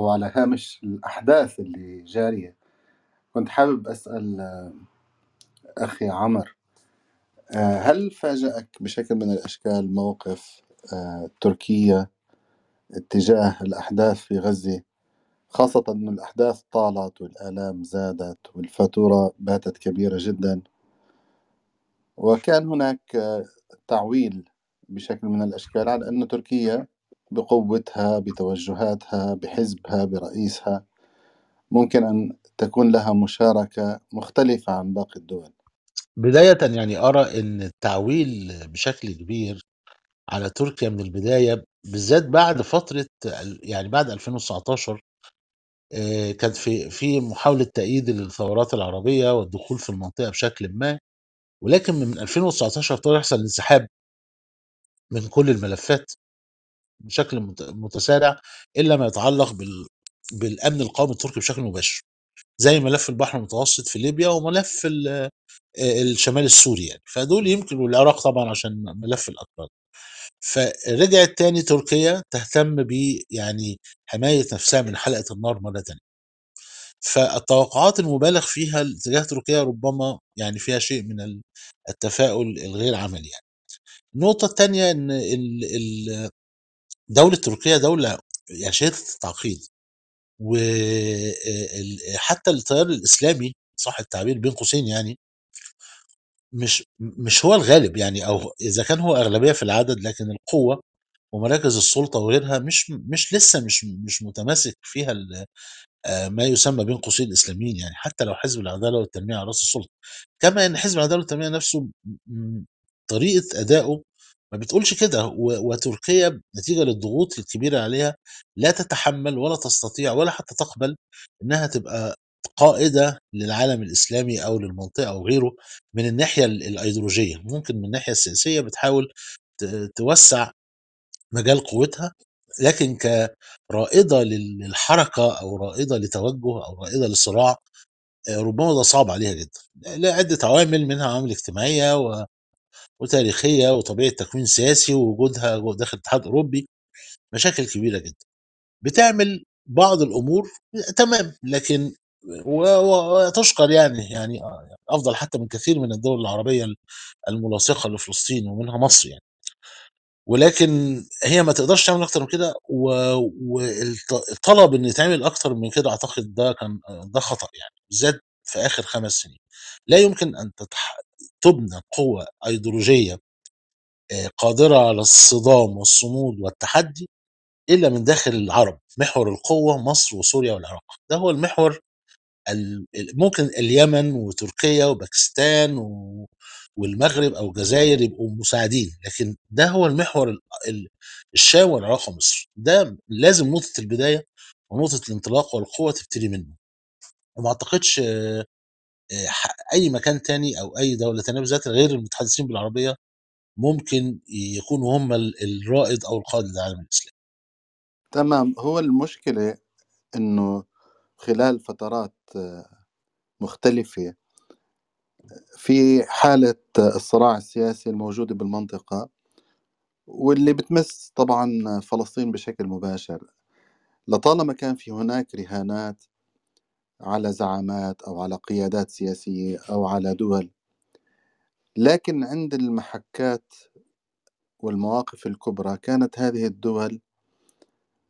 وعلى هامش الأحداث اللي جارية. كنت حابب أسأل آه، أخي عمر آه، هل فاجأك بشكل من الأشكال موقف آه، تركيا اتجاه الأحداث في غزة؟ خاصة أن الأحداث طالت والآلام زادت والفاتورة باتت كبيرة جدا. وكان هناك تعويل بشكل من الأشكال على أن تركيا بقوتها بتوجهاتها بحزبها برئيسها. ممكن أن تكون لها مشاركة مختلفة عن باقي الدول. بداية يعني أرى إن التعويل بشكل كبير على تركيا من البداية بالذات بعد فترة يعني بعد 2019 آآ كانت في في محاولة تأييد للثورات العربية والدخول في المنطقة بشكل ما، ولكن من 2019 ابتدى يحصل انسحاب من كل الملفات. بشكل مت متسارع إلا ما يتعلق بال بالأمن القومي التركي بشكل مباشر، زي ملف البحر المتوسط في ليبيا وملف ال الشمال السوري يعني، فدول يمكن والعراق طبعًا عشان ملف الأكراد. فرجعت تاني تركيا تهتم ب يعني حماية نفسها من حلقة النار مرة تانية. فالتوقعات المُبالغ فيها تجاه تركيا ربما يعني فيها شيء من ال التفاؤل الغير عملي يعني. النقطة التانية إن ال ال دولة تركيا دولة يعني شديدة التعقيد، و آآ ال حتى التيار الإسلامي صح التعبير بين قوسين يعني مش مش هو الغالب يعني أو إذا كان هو أغلبية في العدد، لكن القوة ومراكز السُلطة وغيرها مش مش لسه مش مش متماسك فيها آآ ما يسمى بين قوسين الإسلاميين يعني، حتى لو حزب العدالة والتنمية على رأس السُلطة، كما إن حزب العدالة والتنمية نفسه م طريقة أدائه ما بتقولش كده، وتركيا نتيجة للضغوط الكبيرة عليها لا تتحمّل ولا تستطيع ولا حتى تقبل إنها تبقى قائدة للعالم الإسلامي أو للمنطقة أو غيره من الناحية ال الأيديولوجية، ممكن من الناحية السياسية بتحاول توسّع مجال قوتها، لكن كرائدة لل للحركة أو رائدة لتوجُّه أو رائدة لصراع، آآ ربما ده صعب عليها جدًا، لعدة عوامل منها عوامل اجتماعية و وتاريخية وطبيعة تكوين سياسي ووجودها داخل الاتحاد الأوروبي، مشاكل كبيرة جدًا. بتعمل بعض الأمور تمام، لكن وتُشكر يعني، يعني أفضل حتى من كثير من الدول العربية ال الملاصقة لفلسطين ومنها مصر يعني. ولكن هي ما تقدرش تعمل أكتر من كده و والط الطلب إن يتعمل أكتر من كده أعتقد ده كان ده خطأ يعني، بالذات في آخر 5 سنين. لا يمكن تتح تُبنى قوة أيديولوجية آآ قادرة على الصِّدام والصمود والتحدي إلا من داخل العرب، محور القوة مصر وسوريا والعراق، ده هو المحور ال ال ممكن اليمن وتركيا وباكستان والمغرب أو الجزاير يبقوا مساعدين، لكن ده هو المحور ال ال الشام والعراق ومصر، ده لازم نقطة البداية ونقطة الانطلاق والقوة تبتدي منه، وما أعتقدش ح أي مكان تاني أو أي دولة تانية بالذات غير المتحدثين بالعربية ممكن يكونوا هم ال الرائد أو القائد للعالم الإسلامي. تمام هو المشكلة إنه خلال فترات مختلفة في حالة الصراع السياسي الموجودة بالمنطقة واللي بتمس طبعا فلسطين بشكل مباشر لطالما كان في هناك رهانات على زعامات أو على قيادات سياسية أو على دول لكن عند المحكات والمواقف الكبرى كانت هذه الدول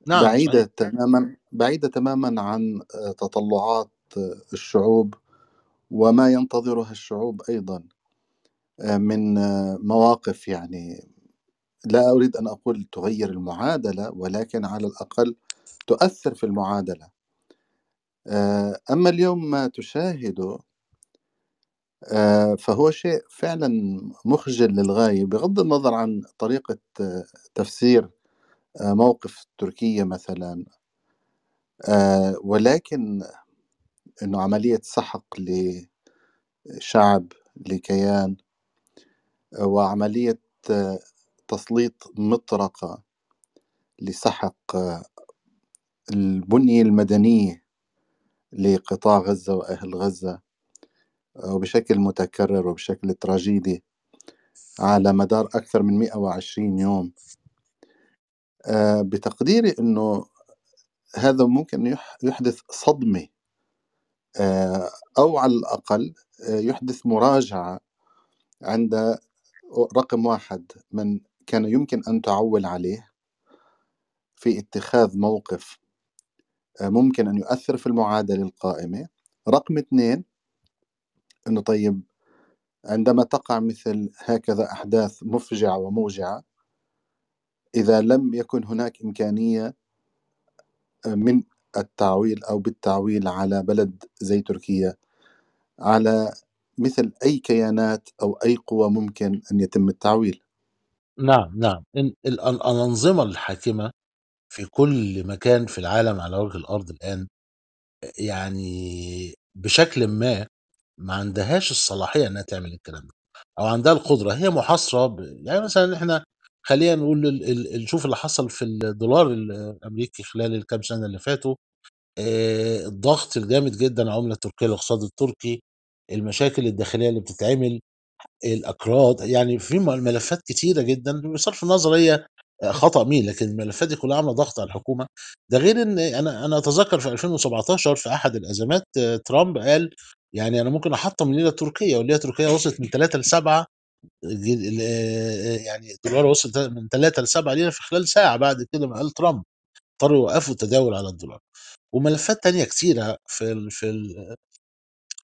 نعم بعيدة صحيح. تماما بعيدة تماما عن تطلعات الشعوب وما ينتظرها الشعوب أيضا من مواقف يعني لا أريد أن أقول تغير المعادلة ولكن على الأقل تؤثر في المعادلة أما اليوم ما تشاهده فهو شيء فعلا مخجل للغاية بغض النظر عن طريقة تفسير موقف تركيا مثلا ولكن إنه عملية سحق لشعب لكيان وعملية تسليط مطرقة لسحق البنية المدنية لقطاع غزة وأهل غزة وبشكل متكرر وبشكل تراجيدي على مدار أكثر من 120 يوم. بتقديري أنه هذا ممكن يح- يحدث صدمة آه، أو على الأقل آه، يحدث مراجعة عند رقم واحد من كان يمكن أن تعول عليه في اتخاذ موقف آه، ممكن أن يؤثر في المعادلة القائمة. رقم اثنين أنه طيب عندما تقع مثل هكذا أحداث مفجعة وموجعة إذا لم يكن هناك إمكانية من التعويل أو بالتعويل على بلد زي تركيا على مثل أي كيانات أو أي قوى ممكن أن يتم التعويل. نعم نعم. الأنظمة الحاكمة في كل مكان في العالم على وجه الأرض الآن يعني بشكل ما ما عندهاش الصلاحية إنها تعمل الكلام ده أو عندها القدرة هي محاصرة ب... يعني مثلا إحنا خلينا نقول ال... ال... ال- اللي حصل في الدولار الأمريكي خلال الكام سنة اللي فاتوا آه، الضغط الجامد جدا على العملة التركية الاقتصاد التركي المشاكل الداخلية اللي بتتعمل الأكراد يعني في ملفات كتيرة جدًا بصرف النظر هي خطأ مين، لكن الملفات دي كلّها عاملة ضغط على الحكومة، ده غير إن أنا أنا أتذكّر في 2017 في أحد الأزمات آه، ترامب قال يعني أنا ممكن أحطّم الليرة التركية، والليرة التركية وصلت من 3 ل7 ج ل آآ يعني الدولار وصل من 3 ل7 ليرة في خلال ساعة بعد كده ما قال ترامب، اضطروا يوقّفوا التداول على الدولار، وملفات تانية كتيرة في ال في ال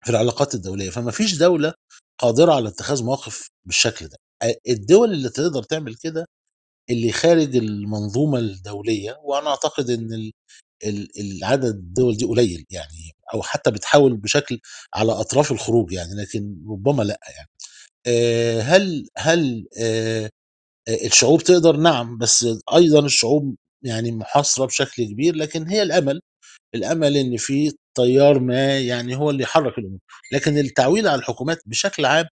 في العلاقات الدولية، فما فيش دولة قادرة على اتخاذ مواقف بالشكل ده. الدول اللي تقدر تعمل كده اللي خارج المنظومة الدولية، وأنا أعتقد إن ال ال العدد الدول دي قليل يعني أو حتى بتحاول بشكل على أطراف الخروج يعني، لكن ربما لأ يعني. هل هل الشعوب تقدر؟ نعم، بس أيضًا الشعوب يعني محاصرة بشكل كبير، لكن هي الأمل الأمل إن في تيار ما يعني هو اللي يحرّك الأمور، لكن التعويل على الحكومات بشكل عام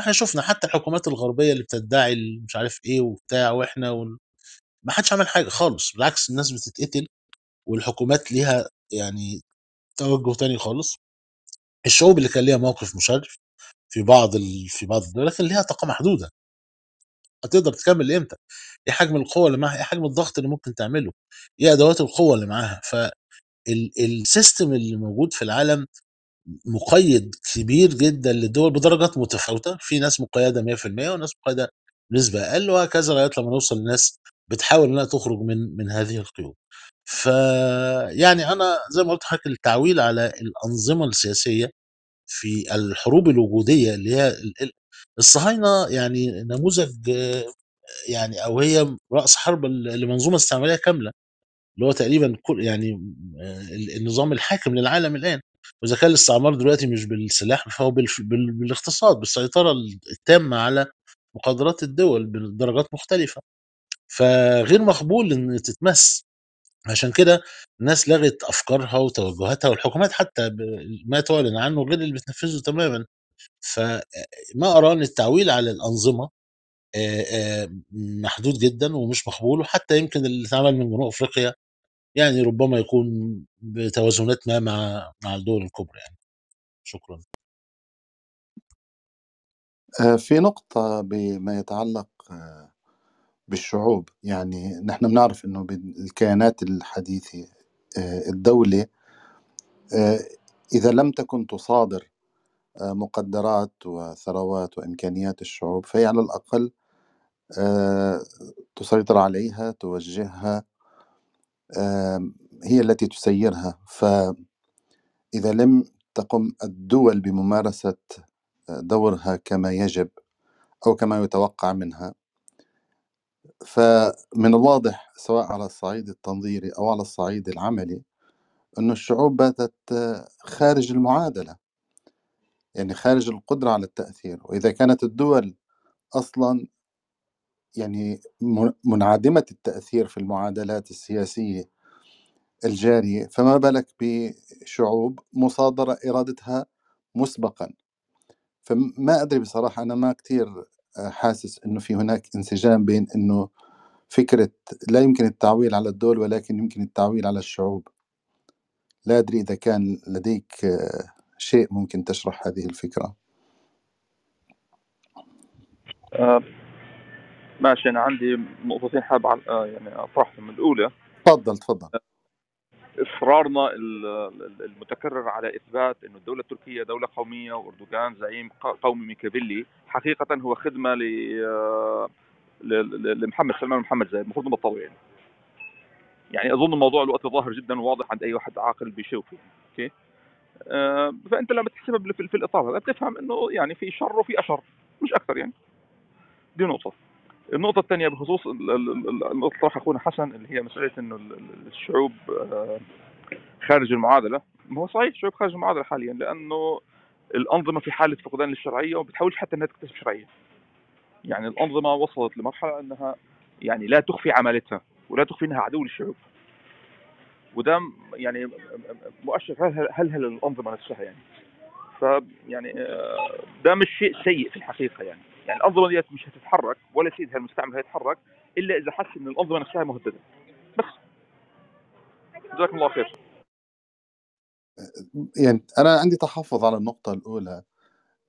إحنا شُفنا حتى الحكومات الغربية اللي بتدعي مش عارف إيه وبتاع وإحنا وال ما حدش عمل حاجة خالص، بالعكس الناس بتتقتل والحكومات ليها يعني توجُّه تاني خالص، الشعوب اللي كان ليها موقف مشرف في بعض ال في بعض الدول، لكن ليها طاقة محدودة، هتقدر تكمّل لإمتى؟ إيه حجم القوة اللي معاها، إيه حجم الضغط اللي ممكن تعمله، إيه أدوات القوة اللي معاها، فال الsystem اللي موجود في العالم مُقيّد كبير جدًا للدول بدرجات متفاوتة، في ناس مُقيّدة 100% وناس مُقيّدة بنسبة أقل وهكذا لغاية لمّا نوصل لناس بتحاول إنها تخرج من من هذه القيود. فيعني أنا زي ما قُلت لحضرتك التعويل على الأنظمة السياسية في الحروب الوجودية اللي هي ال ال الصهاينة يعني نموذج آه، يعني أو هي رأس حربة ل لمنظومة استعمارية كاملة. اللي هو تقريبًا كل يعني ال النظام الحاكم للعالم الآن، وإذا كان الاستعمار دلوقتي مش بالسلاح فهو بالاقتصاد، بالسيطرة ال التامة على مقدرات الدول بدرجات مختلفة، فغير مقبول إن تتمَس، عشان كده الناس لغت أفكارها وتوجهاتها والحكومات حتى ما تعلن عنه غير اللي بتنفذه تمامًا، ف آآ ما أراه إن التعويل على الأنظمة آآ آآ محدود جدًا ومش مقبول، وحتى يمكن اللي اتعمل من جنوب أفريقيا يعني ربما يكون بتوازنات ما مع مع الدول الكبرى يعني. شكرًا. آه، في نقطة بما يتعلق آه، بالشعوب يعني نحن بنعرف إنه بالكيانات الحديثة آه، الدولة إذا لم تكن تصادر مقدرات وثروات وإمكانيات الشعوب فهي على الأقل تسيطر عليها توجهها هي التي تسيرها. فإذا لم تقم الدول بممارسة آه، دورها كما يجب أو كما يتوقع منها فمن الواضح سواء على الصعيد التنظيري أو على الصعيد العملي أن الشعوب باتت آه، خارج المعادلة. يعني خارج القدرة على التأثير. وإذا كانت الدول أصلا يعني من- منعدمة التأثير في المعادلات السياسية الجارية فما بالك بشعوب مصادرة إرادتها مسبقا؟ فما أدري بصراحة أنا ما كتير آه، حاسس أنه في هناك انسجام بين أنه فكرة لا يمكن التعويل على الدول ولكن يمكن التعويل على الشعوب. لا أدري إذا كان لديك آه، شيء ممكن تشرح هذه الفكرة. آه ماشي أنا عندي نقطتين حابب أع- آه يعني أطرحهم. الأولى تفضل تفضل. إصرارنا المتكرر على إثبات إنه الدولة التركية دولة قومية وأردوغان زعيم قومي ميكافيلي حقيقة هو خدمة لمحمد سلمان محمد زايد المفروض نبطله يعني يعني أظن الموضوع الوقت ظاهر جدا وواضح عند أي واحد عاقل بيشوف يعني أوكي؟ آه فأنت لما تحسبها في, في الإطار هذا بتفهم إنه يعني في شر وفي أشر مش أكثر يعني. دي نقطة. النقطة الثانية بخصوص النقطة طرح أخونا حسن اللي هي مسألة إنه الشعوب آه، خارج المعادلة. ما هو صحيح الشعوب خارج المعادلة حاليا لأنه الأنظمة في حالة فقدان للشرعية وما بتحاولش حتى إنها تكتسب شرعية يعني الأنظمة وصلت لمرحلة أنها يعني لا تخفي عمالتها ولا تخفي أنها عدو للشعوب. وده يعني مؤشر هل هل, هل الأنظمة نفسها يعني؟ فيعني آه، ده مش شيء سيء في الحقيقة يعني. يعني الأنظمة دي مش هتتحرك ولا سيدها المستعمر هيتحرك إلا إذا حس إن الأنظمة نفسها مهددة. بس. جزاكم الله خير. يعني أنا عندي تحفظ على النقطة الأولى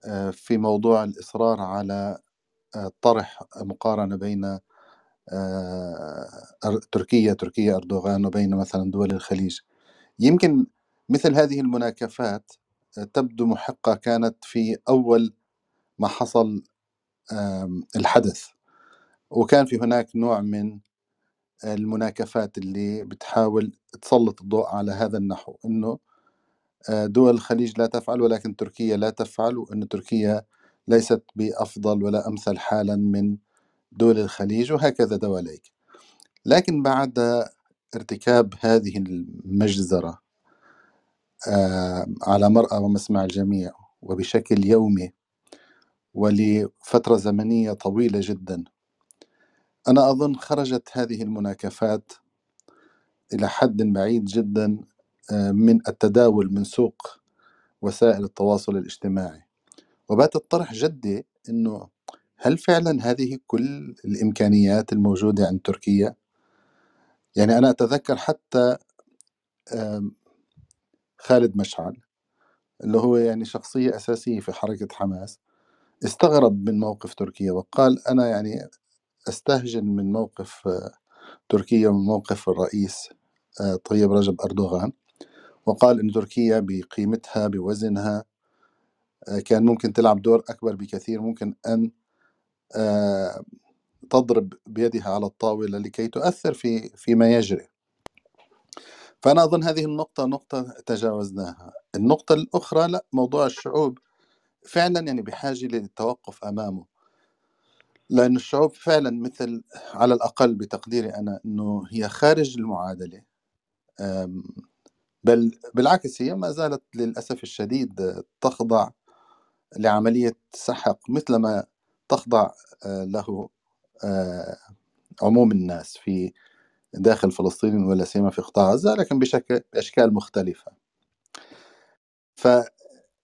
آه، في موضوع الإصرار على آه، طرح مقارنة بين آه، تركيا تركيا أردوغان وبين مثلا دول الخليج. يمكن مثل هذه المناكفات تبدو محقة كانت في أول ما حصل الحدث. وكان في هناك نوع من المناكفات اللي بتحاول تسلط الضوء على هذا النحو إنه آه، دول الخليج لا تفعل ولكن تركيا لا تفعل وأن تركيا ليست بأفضل ولا أمثل حالا من دول الخليج وهكذا دواليك لكن بعد ارتكاب هذه المجزرة على مرأى ومسمع الجميع وبشكل يومي ولفترة زمنية طويلة جدا أنا أظن خرجت هذه المناكفات إلى حد بعيد جدا آه، من التداول من سوق وسائل التواصل الاجتماعي وبات الطرح جدي إنه هل فعلا هذه كل الإمكانيات الموجودة عند تركيا؟ يعني أنا أتذكر حتى خالد مشعل اللي هو يعني شخصية أساسية في حركة حماس استغرب من موقف تركيا وقال أنا يعني أستهجن من موقف آه، تركيا ومن موقف الرئيس آه، طيب رجب أردوغان وقال إن تركيا بقيمتها بوزنها آه، كان ممكن تلعب دور أكبر بكثير ممكن أن تضرب بيدها على الطاولة لكي تؤثر في فيما يجري. فأنا أظن هذه النقطة نقطة تجاوزناها. النقطة الأخرى لا موضوع الشعوب. فعلا يعني بحاجة للتوقف أمامه. لأن الشعوب فعلا مثل على الأقل بتقديري أنا أنه هي خارج المعادلة. بل بالعكس هي ما زالت للأسف الشديد تخضع لعملية سحق مثلما تخضع آه، له آه، عموم الناس في داخل فلسطين ولا سيما في قطاع غزة لكن بشكل أشكال مختلفة. ف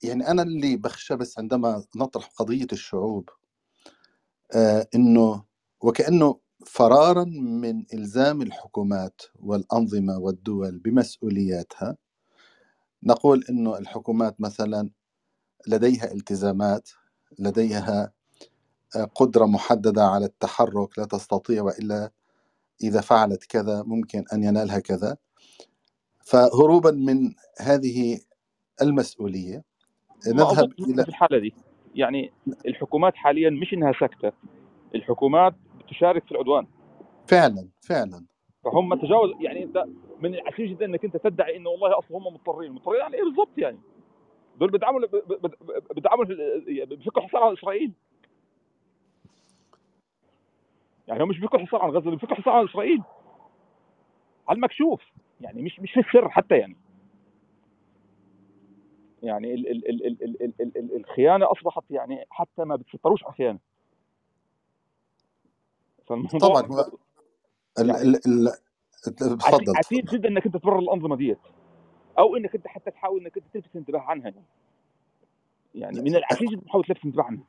يعني أنا اللي بخشى بس عندما نطرح قضية الشعوب آه إنه وكأنه فرارا من إلزام الحكومات والأنظمة والدول بمسؤولياتها نقول إنه الحكومات مثلا لديها التزامات لديها آه، قدرة محددة على التحرك لا تستطيع وإلا إذا فعلت كذا ممكن أن ينالها كذا. فهروبا من هذه المسؤولية نذهب إلى في الحالة دي. يعني الحكومات حاليا مش إنها ساكتة. الحكومات بتشارك في العدوان. فعلا فعلا. فهم تجاوز يعني أنت من العسير جدا إنك أنت تدعي إنه والله أصلا هم مضطرين. مضطرين يعني إيه بالضبط يعني؟ دول بيدعموا بيدعموا بيفكوا حصار على إسرائيل. يعني هم مش بيفكوا حصار عن غزة بيفكوا حصار على إسرائيل. على المكشوف. يعني مش مش في السر حتى يعني. يعني ال ال ال ال ال ال ال الخيانة أصبحت يعني حتى ما بتستروش على الخيانه طبعا. هو يعني ال ال تفضل عسير جدا إنك أنت تبرر الأنظمة ديت. أو إنك أنت حتى تحاول إنك أنت تلفت انتباه عنها. يعني. يعني من العسير جدا تحاول تلفت انتباه عنها.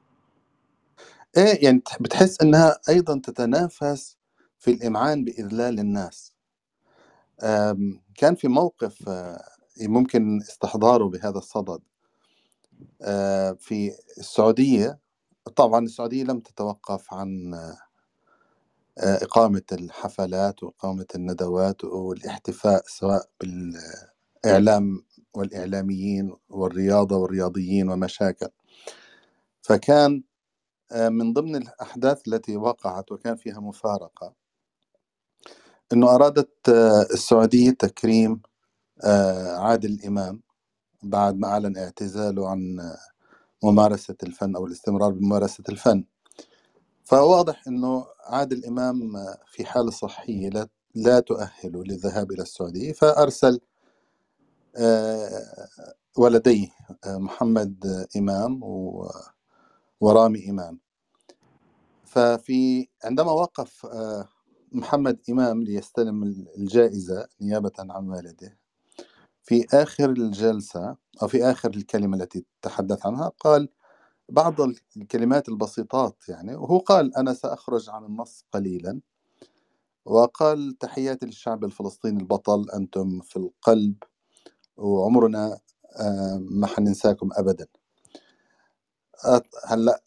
إيه يعني بتحس إنها أيضا تتنافس في الامعان بإذلال الناس. كان في موقف آه، ممكن استحضاره بهذا الصدد. آه، في السعودية طبعا السعودية لم تتوقف عن آه، إقامة الحفلات وإقامة الندوات والاحتفاء سواء بالإعلام والإعلاميين والرياضة والرياضيين وما شاكل فكان آه، من ضمن الأحداث التي وقعت وكان فيها مفارقة أنه أرادت السعودية تكريم عادل إمام بعد ما أعلن اعتزاله عن ممارسة الفن أو الاستمرار بممارسة الفن. فواضح أنه عادل إمام في حالة صحية لا, لا تؤهله للذهاب إلى السعودية فأرسل آه، ولديه آه، محمد إمام ورامي إمام. ففي عندما وقف آه، محمد إمام ليستلم الجائزة نيابة عن والده في آخر الجلسة أو في آخر الكلمة التي تحدث عنها قال بعض الكلمات البسيطات يعني وهو قال أنا سأخرج عن النص قليلا وقال تحياتي للشعب الفلسطيني البطل أنتم في القلب وعمرنا آه، ما حننساكم أبدا. هلأ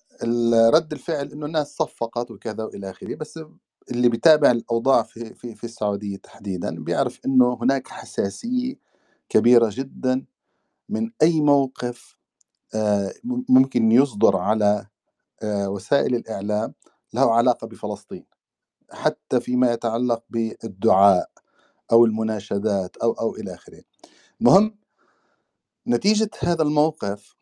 رد الفعل إنه الناس صفقت وكذا وإلى آخره بس اللي بيتابع الأوضاع في في في السعودية تحديدا بيعرف إنه هناك حساسية كبيرة جدا من أي موقف آه، ممكن يصدر على آه، وسائل الإعلام له علاقة بفلسطين حتى فيما يتعلق بالدعاء أو المناشدات أو أو إلى آخره. مهم نتيجة هذا الموقف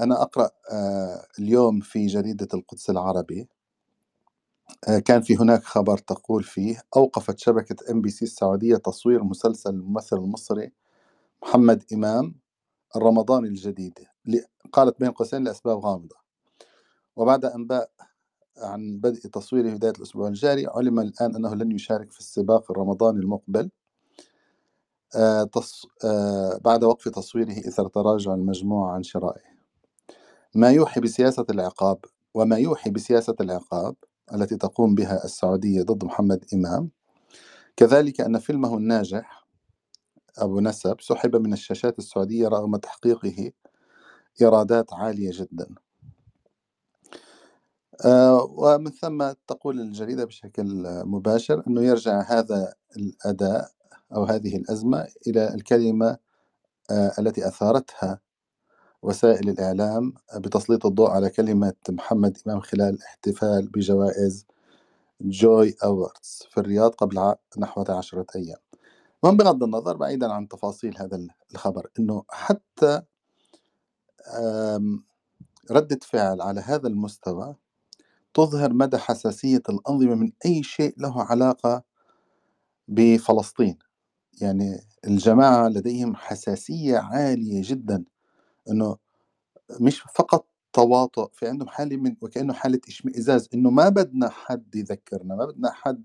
أنا أقرأ آه، اليوم في جريدة القدس العربي كان في هناك خبر تقول فيه أوقفت شبكة MBC السعودية تصوير مسلسل الممثل المصري محمد إمام الرمضاني الجديد قالت بين قوسين لأسباب غامضة وبعد أنباء عن بدء تصويره بداية الأسبوع الجاري علم الآن أنه لن يشارك في السباق الرمضاني المقبل آه. آه بعد وقف تصويره إثر تراجع المجموعة عن شرائه ما يوحي بسياسة العقاب وما يوحي بسياسة العقاب التي تقوم بها السعودية ضد محمد إمام كذلك أن فيلمه الناجح أبو نسب سحب من الشاشات السعودية رغم تحقيقه إيرادات عالية جدا. آه، ومن ثم تقول الجريدة بشكل مباشر أنه يرجع هذا الأداء أو هذه الأزمة إلى الكلمة آه، التي أثارتها وسائل الإعلام بتسليط الضوء على كلمة محمد إمام خلال احتفال بجوائز جوي أوردز في الرياض قبل نحو عشرة أيام. ومن بغض النظر بعيدا عن تفاصيل هذا الخبر أنه حتى ردة فعل على هذا المستوى تظهر مدى حساسية الأنظمة من أي شيء له علاقة بفلسطين. يعني الجماعة لديهم حساسية عالية جدا أنه مش فقط تواطؤ في عندهم حالة من وكأنه حالة إشمئزاز إنه ما بدنا حد يذكرنا ما بدنا حد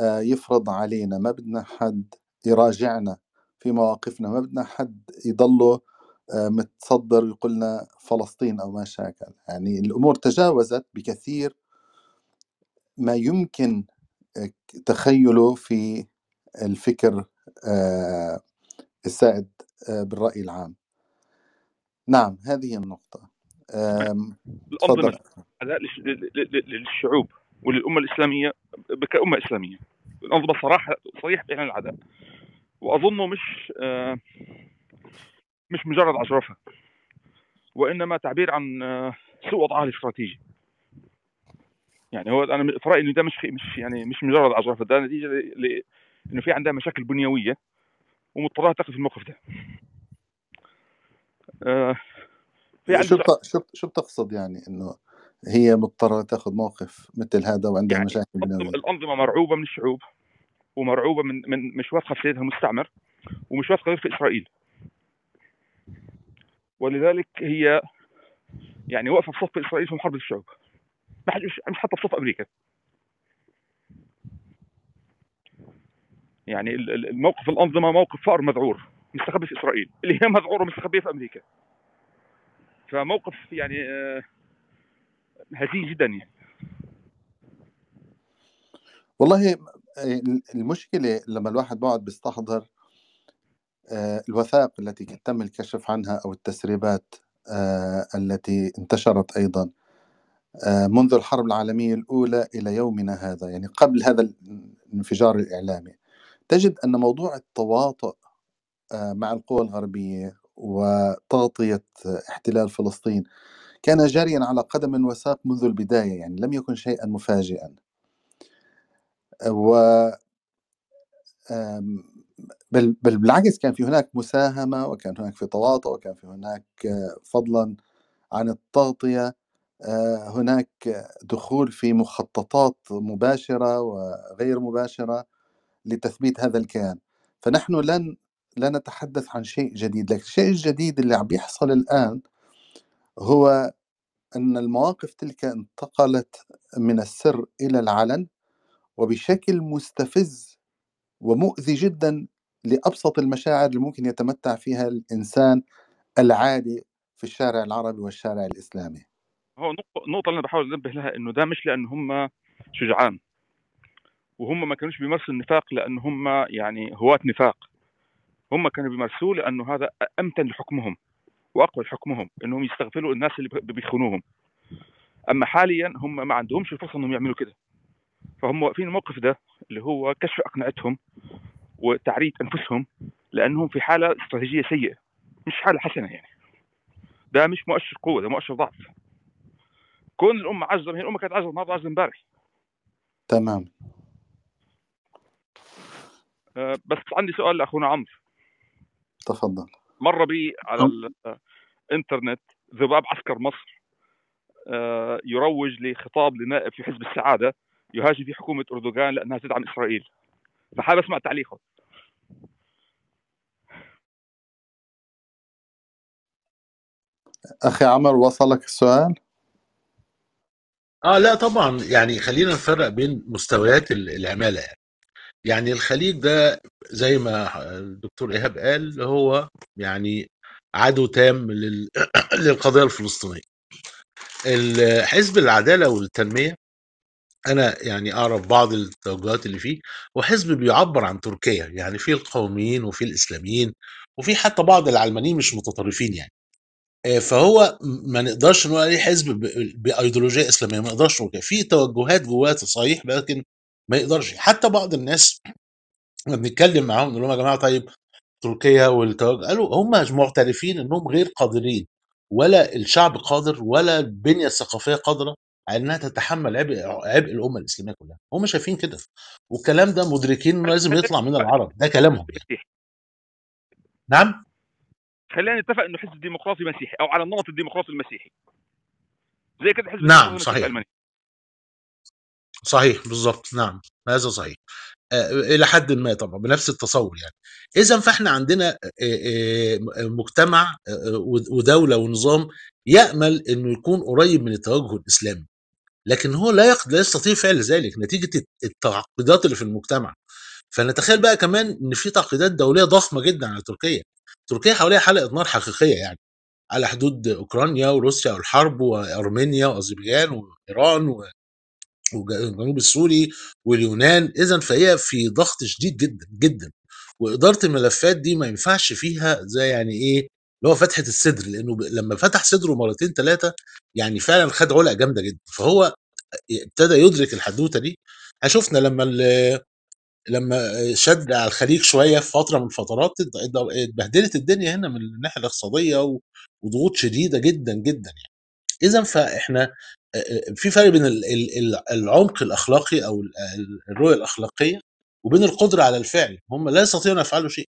آه، يفرض علينا ما بدنا حد يراجعنا في مواقفنا ما بدنا حد يضله آه، متصدر ويقول لنا فلسطين أو ما شاكل. يعني الأمور تجاوزت بكثير ما يمكن آه، تخيله في الفكر آه، السائد بالرأي العام. نعم هذه النقطة. الأنظمة أداء للشعوب وللأمة الإسلامية كأمة إسلامية. الأنظمة صراحة صريح بإعلان العداء. وأظنه مش مش مجرد عجرفه وإنما تعبير عن آه، سوء وضعها الاستراتيجي. يعني هو أنا في رأيي انه ده مش مش يعني مش مجرد عجرفه ده نتيجة لأنه في عندها مشاكل بنيوية ومضطره تقف في الموقف ده. آه في شو شو شو بتقصد يعني إنه هي مضطرة تاخذ موقف مثل هذا وعندها يعني مشاكل بنيويه الانظمه مرعوبة من الشعوب ومرعوبة من من مش واثقة في سيدها مستعمر ومش واثقة في إسرائيل. ولذلك هي يعني واقفة في صف إسرائيل في محاربة الشعوب. مش مش حتى في صف أمريكا. يعني الموقف الأنظمة موقف فأر مذعور مستخبي في إسرائيل. اللي هي مذعوره مستخبيه في أمريكا. فموقف يعني آه، هزيل جدا يعني. والله المشكلة لما الواحد بقعد بيستحضر آه، الوثائق التي تم الكشف عنها أو التسريبات آه، التي انتشرت أيضا آه، منذ الحرب العالمية الأولى إلى يومنا هذا يعني قبل هذا الانفجار الإعلامي. تجد أن موضوع التواطؤ مع القوى الغربية وتغطية احتلال فلسطين كان جاريا على قدم وساق منذ البداية يعني لم يكن شيئا مفاجئا. و بل بل بالعكس كان في هناك مساهمة وكان هناك في تواطؤ وكان في هناك آه، فضلا عن التغطية آه، هناك دخول في مخططات مباشرة وغير مباشرة لتثبيت هذا الكيان. فنحن لن لا نتحدث عن شيء جديد لكن الشيء الجديد اللي عم بيحصل الآن هو أن المواقف تلك انتقلت من السر إلى العلن وبشكل مستفز ومؤذي جدا لأبسط المشاعر اللي ممكن يتمتع فيها الإنسان العادي في الشارع العربي والشارع الإسلامي. هو نقطة اللي أنا بحاول أنبه لها إنه ده مش لأن هم شجعان وهم ما كانوش بيمارسوا النفاق لأن هم يعني هواة نفاق. هم كانوا بيمارسوه لأنه هذا أمتن لحكمهم. وأقوى لحكمهم إنهم يستغفلوا الناس اللي بيخونوهم. أما حاليا هم ما عندهمش الفرصة إنهم يعملوا كده. فهم واقفين الموقف ده اللي هو كشف أقنعتهم وتعرية أنفسهم لأنهم في حالة استراتيجية سيئة مش حالة حسنة يعني. ده مش مؤشر قوة ده مؤشر ضعف. كون الأمة عزة هي الأمة كانت عزة النهارده عزة امبارح. تمام. أه بس عندي سؤال لأخونا عمرو. تفضل. مر بي على الإنترنت ذباب عسكر مصر أه يروج لخطاب لنائب في حزب السعادة يهاجم في حكومة أردوغان لأنها تدعم إسرائيل. فحابب أسمع تعليقه. أخي عمر وصلك السؤال؟ آه لا طبعا. يعني خلينا نفرق بين مستويات ال- العمالة. يعني يعني الخليج ده زي ما الدكتور إيهاب قال هو يعني عدو تام لل- للقضية الفلسطينية ال- حزب العدالة والتنمية أنا يعني أعرف بعض التوجهات اللي فيه وحزب بيعبر عن تركيا يعني في القوميين وفي الإسلاميين وفي حتى بعض العلمانيين مش متطرفين يعني آه، فهو ما نقدرش نقول عليه حزب ب- بأيديولوجية إسلامية ما نقدرش نقول كده. في توجهات جواه صحيح لكن ما يقدرش. حتى بعض الناس لما بنتكلم معاهم نقول لهم يا جماعة طيب تركيا والتوجه قالوا هم معترفين إنهم غير قادرين. ولا الشعب قادر ولا البنية الثقافية قادرة على إنها تتحمل عبء عبء الأمة الإسلامية كلها. هم شايفين كده. والكلام ده مدركين إنه لازم يطلع من العرب. ده كلامهم يعني. نعم؟ خلينا نتفق إنه حزب ديمقراطي مسيحي أو على النمط الديمقراطي المسيحي. زي كده حزب نعم، صحيح. صحيح بالظبط نعم هذا صحيح. آه، إلى حد ما طبعا بنفس التصور يعني. اذا فإحنا عندنا آه، آه، مجتمع ودولة ونظام يأمل إنه يكون قريب من التوجه الإسلامي. لكن هو لا لا يستطيع فعل ذلك. نتيجة التعقيدات اللي في المجتمع. فنتخيل بقى كمان إن في تعقيدات دولية ضخمة جدا على تركيا. تركيا حواليها حلقه نار حقيقية يعني على حدود أوكرانيا وروسيا والحرب وأرمينيا وأذربيجان وإيران والجنوب السوري واليونان اذا فهي في ضغط شديد جدا جدا. وإدارة الملفات دي ما ينفعش فيها زي يعني إيه اللي هو فتحة الصدر لأنه لما فتح صدره مرتين ثلاثة يعني فعلا خد علقة جامدة جدا. فهو ابتدى يدرك الحدوتة دي. شفنا لما لما شد على الخليج شوية في فترة من الفترات ات- ات- اتبهدلت الدنيا هنا من الناحية الاقتصادية وضغوط شديدة جدا جدا يعني. اذا فإحنا في فرق بين ال- ال- ال- العمق الأخلاقي أو ال- ال- الرؤية الأخلاقية وبين القدرة على الفعل. هم لا يستطيعون أن يفعلوا شيء.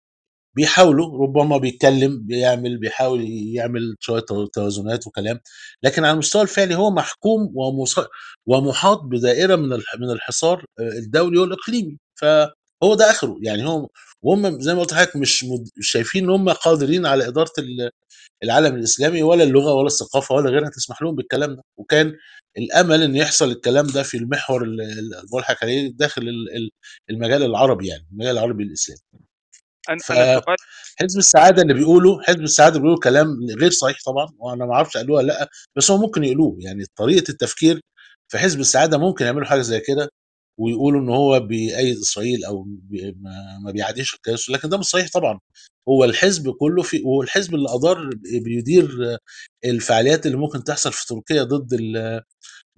بيحاولوا ربما بيتكلم بيعمل بيحاول يعمل شوية تو- توازنات وكلام لكن على المستوى الفعلي هو محكوم ومحاط بدائرة من من الحصار الدولي والإقليمي. فهو ده آخره. يعني هو وهم زي ما قلت لحضرتك مش مد- مش شايفين إن هم قادرين على إدارة ال- العالم الإسلامي ولا اللغة ولا الثقافة ولا غيرها تسمح لهم بالكلام ده. وكان الأمل إن يحصل الكلام ده في المحور ال- ال- الملحق عليه داخل ال- ال- المجال العربي يعني المجال العربي سؤال حزب السعادة اللي بيقولوا حزب السعادة اللي بيقولوا كلام غير صحيح طبعا وأنا ما أعرفش قالوه ولا لأ بس هو ممكن يقولوه يعني طريقة التفكير في حزب السعادة ممكن يعملوا حاجة زي كده. ويقولوا إن هو بيأيد إسرائيل أو بي ما بيعاديش الكيان لكن ده مش صحيح طبعا. هو الحزب كله في هو الحزب اللي ادار بيدير الفعاليات اللي ممكن تحصل في تركيا ضد ال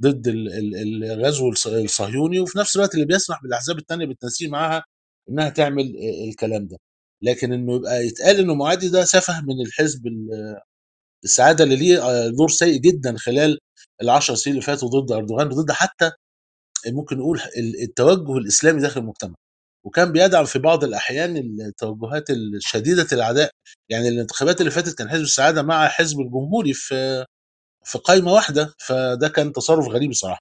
ضد ال- ال- الغزو الص- الصهيوني وفي نفس الوقت اللي بيسمح بالأحزاب التانية بالتنسيق معاها إنها تعمل ال- الكلام ده. لكن إنه يبقى يتقال إنه معادي ده سفه من الحزب ال- السعادة اللي ليه آه، دور سيء جدا خلال العشر سنين اللي فاتوا ضد أردوغان وضد حتى ممكن نقول ال- التوجه الإسلامي داخل المجتمع. وكان بيدعم في بعض الأحيان التوجهات الشديدة العداء يعني الانتخابات اللي فاتت كان حزب السعادة مع حزب الجمهوري في في قائمه واحدة. فده كان تصرف غريب بصراحه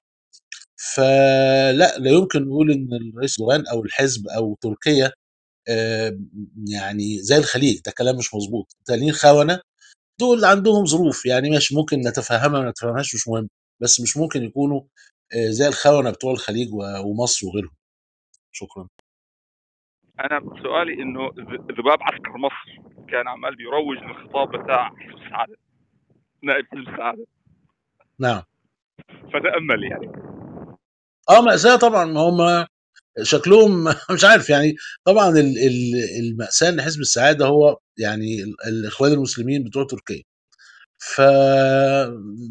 فلا لا يمكن نقول إن الرئيس دوغان أو الحزب أو تركيا يعني زي الخليج. ده كلام مش مظبوط. تانيين خونة دول عندهم ظروف. يعني ماشي ممكن نتفهمها ما نتفهمهاش مش مهم. بس مش ممكن يكونوا زي الخونة بتوع الخليج ومصر وغيرهم. شكرا. أنا سؤالي إنه ذباب عسكر مصر كان عمال بيروج للخطاب بتاع حزب السعاده نائب حزب السعاده نعم. فتأمل يعني. آه مأساة طبعا ما هم شكلهم مش عارف يعني. طبعا ال- ال- المأساة ان حزب السعادة هو يعني ال- الإخوان المسلمين بتوع تركيا. ف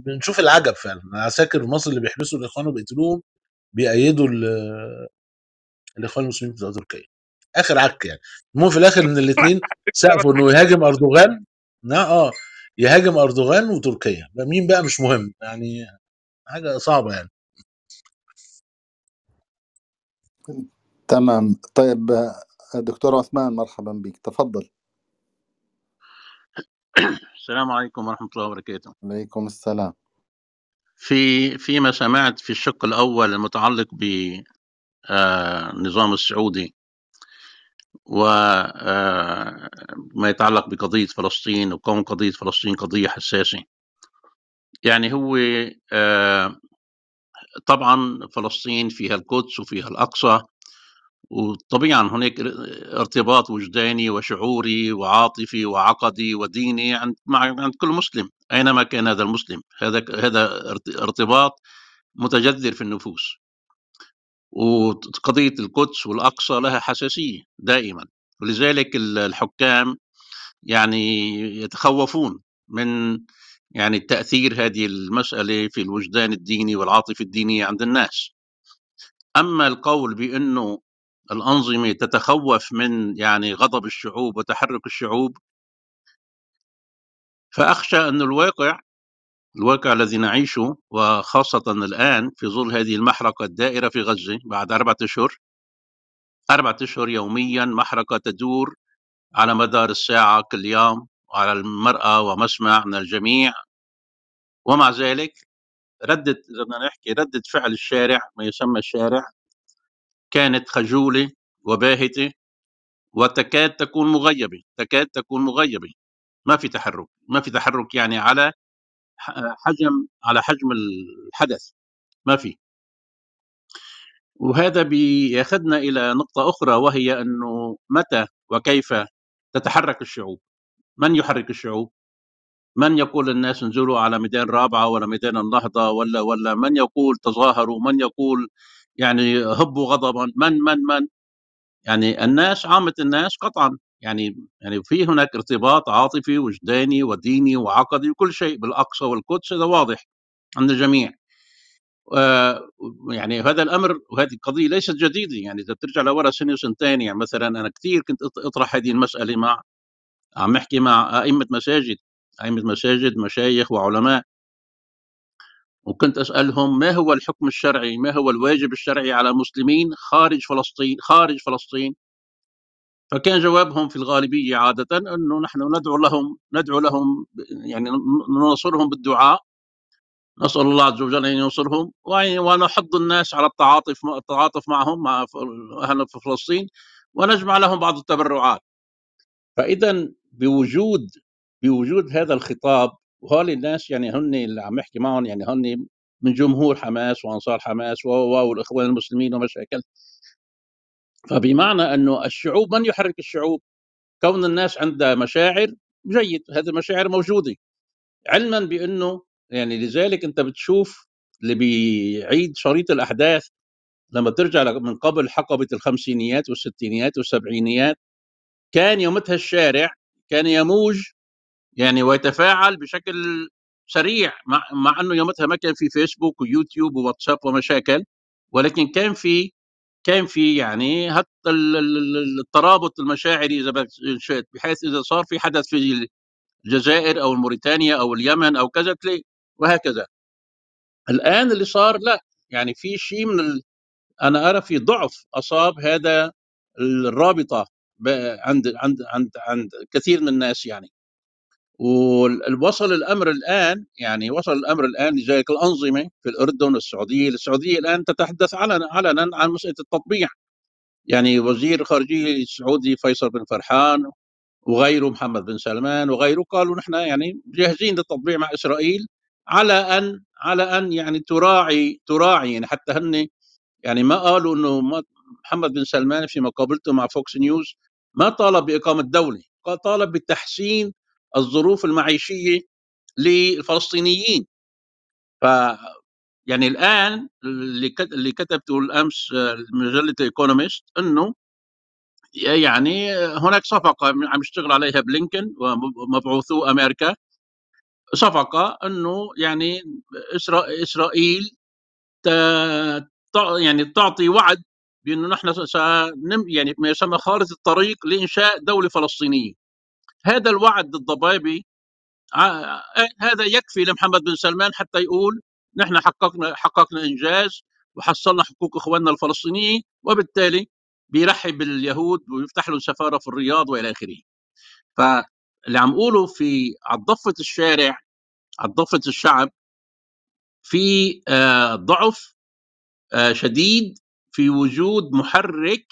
بنشوف العجب فعلا. العساكر مصر اللي بيحبسوا الإخوان وبيقتلوهم بيأيدوا ال- الإخوان المسلمين بتوع تركيا. آخر عك يعني. المهم في الآخر إن الاثنين سقفوا إنه يهاجم أردوغان. آه. يهاجم أردوغان وتركيا. بقى مين بقى مش مهم. يعني حاجة صعبة يعني. تمام. طيب دكتور عثمان مرحبا بك تفضل. السلام عليكم ورحمة الله وبركاته. عليكم السلام. في فيما سمعت في الشق الأول المتعلق بالنظام السعودي وما يتعلق بقضية فلسطين وكون قضية فلسطين قضية حساسة. يعني هو آه، طبعا فلسطين فيها القدس وفيها الأقصى وطبيعا هناك ارتباط وجداني وشعوري وعاطفي وعقدي وديني عند مع عند كل مسلم أينما كان هذا المسلم. هذا هذا ارت- ارتباط متجذر في النفوس. وقضيه القدس والأقصى لها حساسية دائما. ولذلك ال- الحكام يعني يتخوفون من يعني تأثير هذه المسألة في الوجدان الديني والعاطفه الدينيه عند الناس. أما القول بأنه الأنظمة تتخوف من يعني غضب الشعوب وتحرك الشعوب. فأخشى أن الواقع الواقع الذي نعيشه وخاصة الآن في ظل هذه المحرقة الدائرة في غزة بعد أربعة أشهر أربعة أشهر يوميا محرقة تدور على مدار الساعة كل يوم وعلى المرأة ومسمع من الجميع. ومع ذلك ردة بدنا نحكي ردة فعل الشارع ما يسمى الشارع كانت خجولة وباهتة وتكاد تكون مغيبة تكاد تكون مغيبة. ما في تحرك ما في تحرك يعني على حجم على حجم الحدث. ما في. وهذا بياخذنا إلى نقطة أخرى وهي أنه متى وكيف تتحرك الشعوب؟ من يحرك الشعوب؟ من يقول للناس انزلوا على ميدان رابعة ولا ميدان النهضة ولا ولا من يقول تظاهروا؟ من يقول يعني هبوا غضبا من من من؟ يعني الناس عامة الناس قطعا. يعني يعني في هناك ارتباط عاطفي وجداني وديني وعقدي وكل شيء بالأقصى والقدس هذا واضح عند الجميع. آه، يعني هذا الأمر وهذه القضية ليست جديدة. يعني إذا بترجع لورا سنة وسنتين يعني مثلا أنا كثير كنت أطرح هذه المسألة مع عم أحكي مع أئمة مساجد أئمة مساجد مشايخ وعلماء. وكنت أسألهم ما هو الحكم الشرعي؟ ما هو الواجب الشرعي على المسلمين خارج فلسطين خارج فلسطين؟ فكان جوابهم في الغالبية عادة إنه نحن ندعو لهم ندعو لهم يعني ننصرهم بالدعاء. نسأل الله عز وجل أن ينصرهم. ونحض الناس على التعاطف التعاطف معهم مع في فلسطين ونجمع لهم بعض التبرعات. فإذا بوجود بوجود هذا الخطاب وهول الناس يعني هن اللي عم يحكي معهم يعني هن من جمهور حماس وأنصار حماس و- و- والإخوان المسلمين ومشاكل فبمعنى أنه الشعوب من يحرك الشعوب؟ كون الناس عندها مشاعر؟ جيد هذه المشاعر موجودة. علما بإنه يعني لذلك أنت بتشوف اللي بيعيد شريط الأحداث لما ترجع من قبل حقبة الخمسينيات والستينيات والسبعينيات كان يومتها الشارع كان يموج يعني ويتفاعل بشكل سريع مع, مع إنه يومتها ما كان في فيسبوك ويوتيوب وواتساب ومشاكل ولكن كان في كان في يعني حتى ال- ال- ال- الترابط المشاعري إذا شئت بحيث إذا صار في حدث في الجزائر أو موريتانيا أو اليمن أو كذا تلاقي وهكذا. الآن اللي صار لا يعني في شيء من ال... أنا أرى في ضعف أصاب هذا الرابطة عند عند عند عند كثير من الناس يعني. ووصل الأمر الآن يعني وصل الأمر الآن لذلك الأنظمة في الأردن والسعوديه، السعودية الآن تتحدث علنا علنا عن مسألة التطبيع. يعني وزير الخارجية السعودي فيصل بن فرحان وغيره محمد بن سلمان وغيره قالوا نحن يعني جاهزين للتطبيع مع إسرائيل على أن على أن يعني تراعي تراعي يعني حتى هن يعني ما قالوا إنه محمد بن سلمان في مقابلته مع فوكس نيوز ما طالب بإقامة دولة، طالب بتحسين الظروف المعيشية للفلسطينيين. ف يعني الآن اللي كت- اللي كتبته الأمس آه، مجله ايكونومست إنه يعني هناك صفقة عم يشتغل عليها بلينكن ومبعوثو أمريكا. صفقة إنه يعني إسرائيل يعني تعطي وعد بأنه نحن سنم يعني ما يسمى خارطه الطريق لإنشاء دولة فلسطينية. هذا الوعد الضبابي ع- هذا يكفي لمحمد بن سلمان حتى يقول نحن حققنا حققنا إنجاز وحصلنا حقوق إخواننا الفلسطينيين وبالتالي بيرحب باليهود ويفتح لهم سفارة في الرياض وإلى آخره. فاللي عم أقوله في على ضفه الشارع على ضفه الشعب في آه، ضعف آه، شديد في وجود محرك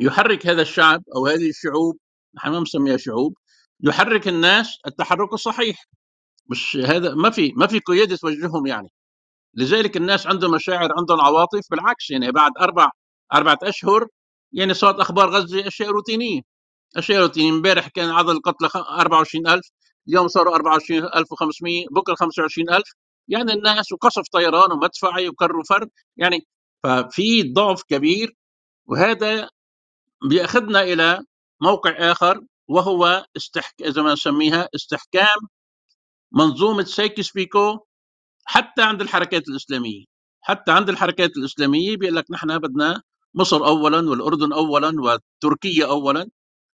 يحرك هذا الشعب أو هذه الشعوب نحن ما بنسميها شعوب يحرك الناس التحرك الصحيح. مش هذا ما في ما في قيادة توجههم يعني. لذلك الناس عندهم مشاعر عندهم عواطف بالعكس يعني بعد أربع أربعة أشهر يعني صارت أخبار غزة أشياء روتينية. أشياء روتينية. امبارح كان عدد القتلى خ- 24000 اليوم صاروا 24500 بكرة 25000 يعني الناس وقصف طيران ومدفعي وكر وفر يعني. ففي ضعف كبير وهذا بيأخذنا إلى موقع آخر وهو استحك... زي ما نسميها استحكام منظومة سايكس بيكو حتى عند الحركات الإسلامية. حتى عند الحركات الإسلامية بيقول لك نحن بدنا مصر اولا والأردن اولا وتركيا اولا.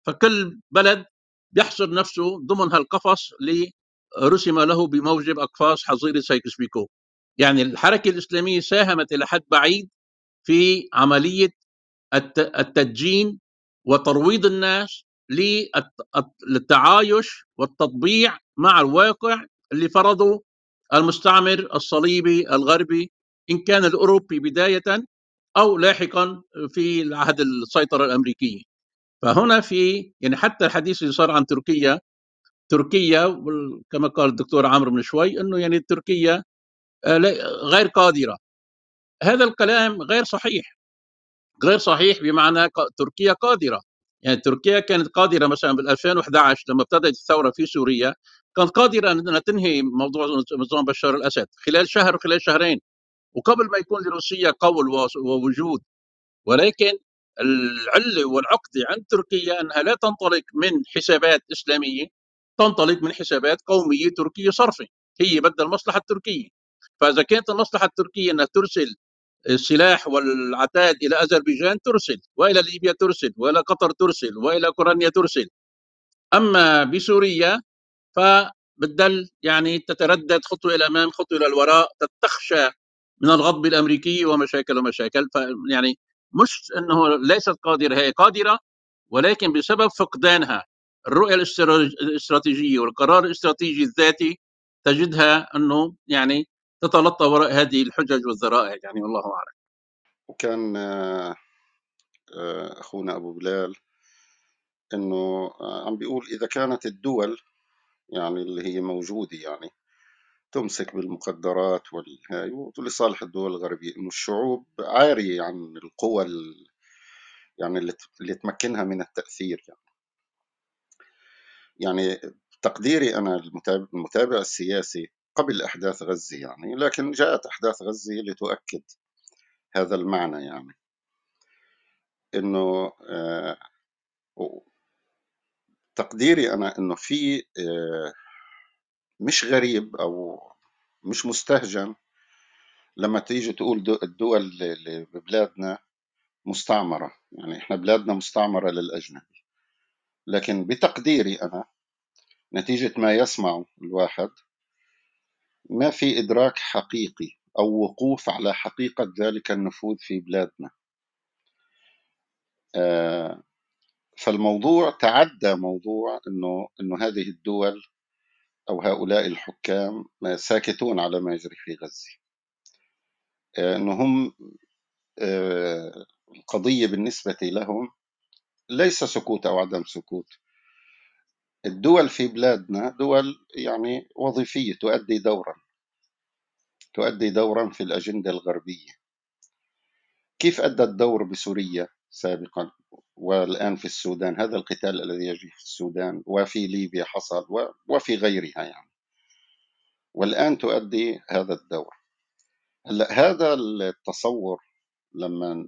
فكل بلد بيحصر نفسه ضمن هالقفص اللي رسم له بموجب أقفاص حظيرة سايكس بيكو يعني الحركة الإسلامية ساهمت إلى حد بعيد في عملية الت- التدجين وترويض الناس للت- للتعايش والتطبيع مع الواقع اللي فرضه المستعمر الصليبي الغربي إن كان الأوروبي بداية أو لاحقا في العهد السيطرة الأمريكية. فهنا في يعني حتى الحديث اللي صار عن تركيا تركيا كما قال الدكتور عمرو من شوي إنه يعني تركيا آه، غير قادرة. هذا الكلام غير صحيح. غير صحيح بمعنى تركيا قادرة. يعني تركيا كانت قادرة مثلا بال 2011 لما ابتدت الثورة في سوريا كانت قادرة انها تنهي موضوع نظام بشار الأسد خلال شهر وخلال شهرين. وقبل ما يكون لروسيا قول ووجود. ولكن العلة والعقده عند تركيا أنها لا تنطلق من حسابات إسلامية تنطلق من حسابات قومية تركية صرفة. هي بدها المصلحة التركية. فإذا كانت المصلحة التركية إنها ترسل السلاح والعتاد إلى أذربيجان ترسل وإلى ليبيا ترسل وإلى قطر ترسل وإلى أوكرانيا ترسل. أما بسوريا فبتدل يعني تتردد خطوة إلى الامام خطوة إلى الوراء تخشى من الغضب الأمريكي ومشاكل ومشاكل. فيعني مش إنه ليست قادرة هي قادرة ولكن بسبب فقدانها الرؤية الاسترا- الإستراتيجية والقرار الاستراتيجي الذاتي تجدها إنه يعني تتلطى وراء هذه الحجج والذرائع يعني والله أعلم. وكان آه، آه، أخونا أبو بلال إنه آه، عم بيقول إذا كانت الدول يعني اللي هي موجودة يعني تمسك بالمقدرات والهاي ولصالح الدول الغربية إنه الشعوب عارية عن القوى ال- يعني اللي تمكنها من التأثير يعني. يعني تقديري المتابع, المتابع السياسي قبل أحداث غزة يعني لكن جاءت أحداث غزة لتؤكد هذا المعنى يعني. إنه آه، تقديري أنا إنه في آه، مش غريب أو مش مستهجن لما تيجي تقول دو- الدول اللي ببلادنا مستعمرة يعني إحنا بلادنا مستعمرة للأجنبي. لكن بتقديري أنا نتيجة ما يسمعه الواحد ما في إدراك حقيقي أو وقوف على حقيقة ذلك النفوذ في بلادنا؟ آه، فالموضوع تعدى موضوع إنه إنه هذه الدول أو هؤلاء الحكام ساكتون على ما يجري في غزة. آه، إنه هم آه، القضية بالنسبة لهم ليس سكوت أو عدم سكوت. الدول في بلادنا دول يعني وظيفية تؤدي دورا. تؤدي دورا في الأجندة الغربية. كيف أدى الدور بسوريا سابقا والآن في السودان؟ هذا القتال الذي يجري في السودان وفي ليبيا حصل وفي غيرها يعني. والآن تؤدي هذا الدور. هلا هذا التصور لما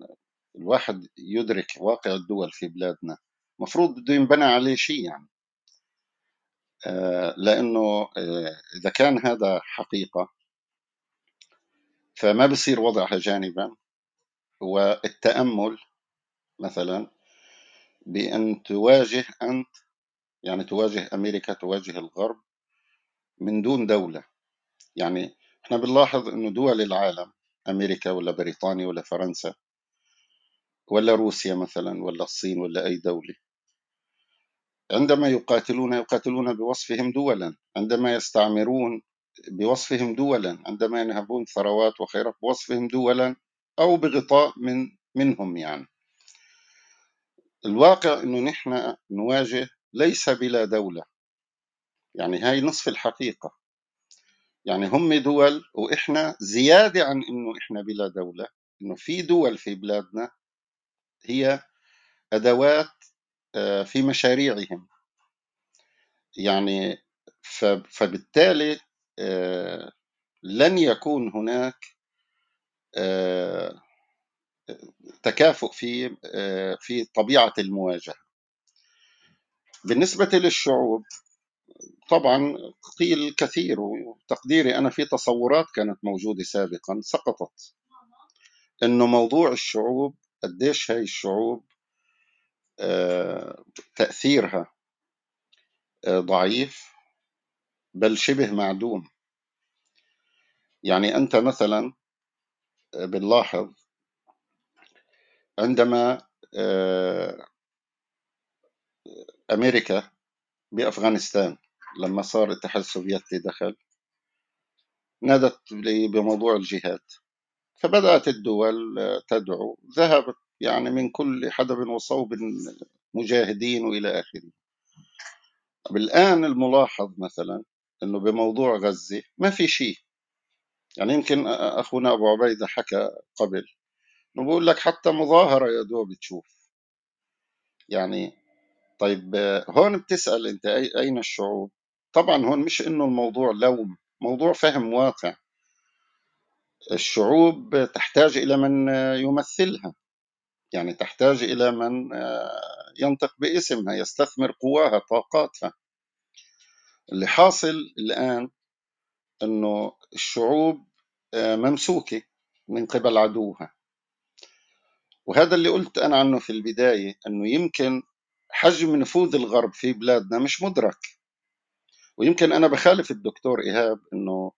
الواحد يدرك واقع الدول في بلادنا مفروض بده ينبنى عليه شيء يعني. لأنه آه، إذا كان هذا حقيقة فما بصير وضعها جانبا والتأمل مثلا بأن تواجه أنت يعني تواجه أمريكا تواجه الغرب من دون دولة. يعني إحنا بنلاحظ أنه دول العالم أمريكا ولا بريطانيا ولا فرنسا ولا روسيا مثلا ولا الصين ولا أي دولة عندما يقاتلون يقاتلون بوصفهم دولا. عندما يستعمرون بوصفهم دولا. عندما ينهبون ثروات وخيرات بوصفهم دولا أو بغطاء من منهم يعني. الواقع أنه نحن نواجه ليس بلا دولة. يعني هاي نصف الحقيقة. يعني هم دول وإحنا زيادة عن أنه إحنا بلا دولة. أنه في دول في بلادنا هي أدوات في مشاريعهم. يعني فبالتالي آه، لن يكون هناك آه، تكافؤ في آه، في طبيعة المواجهة. بالنسبة للشعوب طبعا قيل كثير وتقديري أنا في تصورات كانت موجودة سابقا سقطت. إنه موضوع الشعوب قديش هاي الشعوب آه، تأثيرها آه، ضعيف بل شبه معدوم. يعني أنت مثلا آه، بنلاحظ عندما آه، أمريكا بأفغانستان لما صار الاتحاد السوفيتي دخل نادت بموضوع الجهاد. فبدأت الدول آه، تدعو ذهبت يعني من كل حدب وصوب مجاهدين وإلى آخره. الآن الملاحظ مثلا أنه بموضوع غزة ما في شيء. يعني يمكن أخونا أبو عبيدة حكى قبل. أنه بقول لك حتى مظاهرة يا دوب تشوف. يعني طيب هون بتسأل أنت أي- أين الشعوب؟ طبعا هون مش أنه الموضوع لوم موضوع فهم واقع. الشعوب تحتاج إلى من يمثلها. يعني تحتاج إلى من آه، ينطق باسمها يستثمر قواها طاقاتها. اللي حاصل الآن أنه الشعوب آه، ممسوكة من قبل عدوها. وهذا اللي قلت أنا عنه في البداية أنه يمكن حجم نفوذ الغرب في بلادنا مش مدرك. ويمكن أنا بخالف الدكتور إيهاب أنه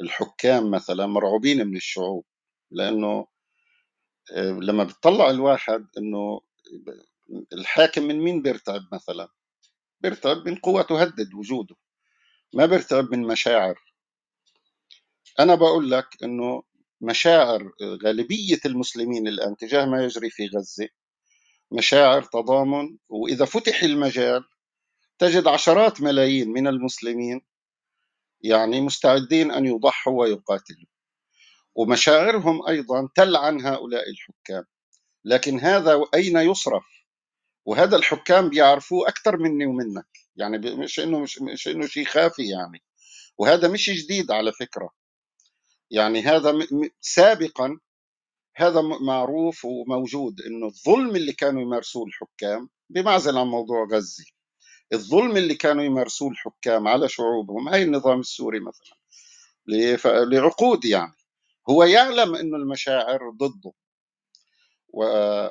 الحكام مثلا مرعوبين من الشعوب لأنه لما بتطلع الواحد أنه الحاكم من مين بيرتعب مثلا؟ بيرتعب من قوة تهدد وجوده ما بيرتعب من مشاعر. أنا بقول لك أنه مشاعر غالبية المسلمين الآن تجاه ما يجري في غزة مشاعر تضامن وإذا فتح المجال تجد عشرات ملايين من المسلمين يعني مستعدين أن يضحوا ويقاتلوا. ومشاعرهم أيضا تلعن هؤلاء الحكام. لكن هذا أين يصرف؟ وهذا الحكام بيعرفوه أكثر مني ومنك. يعني مش إنه مش, مش إنه شيء خافي يعني. وهذا مش جديد على فكرة. يعني هذا سابقا هذا معروف وموجود إنه الظلم اللي كانوا يمارسوه الحكام بمعزل عن موضوع غزة. الظلم اللي كانوا يمارسوه الحكام على شعوبهم هاي النظام السوري مثلا لعقود يعني. هو يعلم إنه المشاعر ضده.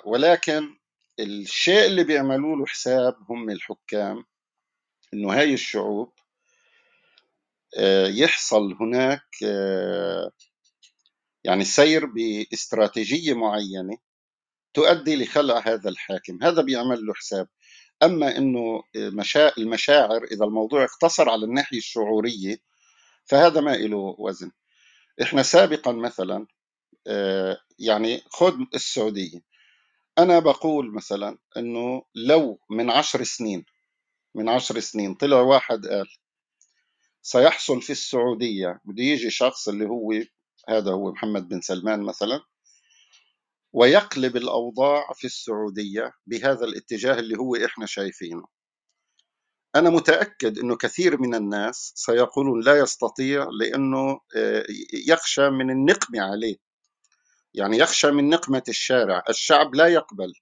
ولكن الشيء اللي بيعملوا له حساب هم الحكام إنه هاي الشعوب آه، يحصل هناك آه، يعني سير باستراتيجية معينة تؤدي لخلع هذا الحاكم. هذا بيعمل له حساب. أما أنه مشا... المشاعر إذا الموضوع اقتصر على الناحية الشعورية فهذا ما له وزن. إحنا سابقا مثلا آه، يعني خذ السعودية. أنا بقول مثلا أنه لو من عشر سنين من عشر سنين طلع واحد قال سيحصل في السعودية بده يجي شخص اللي هو هذا هو محمد بن سلمان مثلا ويقلب الأوضاع في السعودية بهذا الاتجاه اللي هو إحنا شايفينه. أنا متأكد أنه كثير من الناس سيقولون لا يستطيع لأنه آه، يخشى من النقمة عليه. يعني يخشى من نقمة الشارع. الشعب لا يقبل.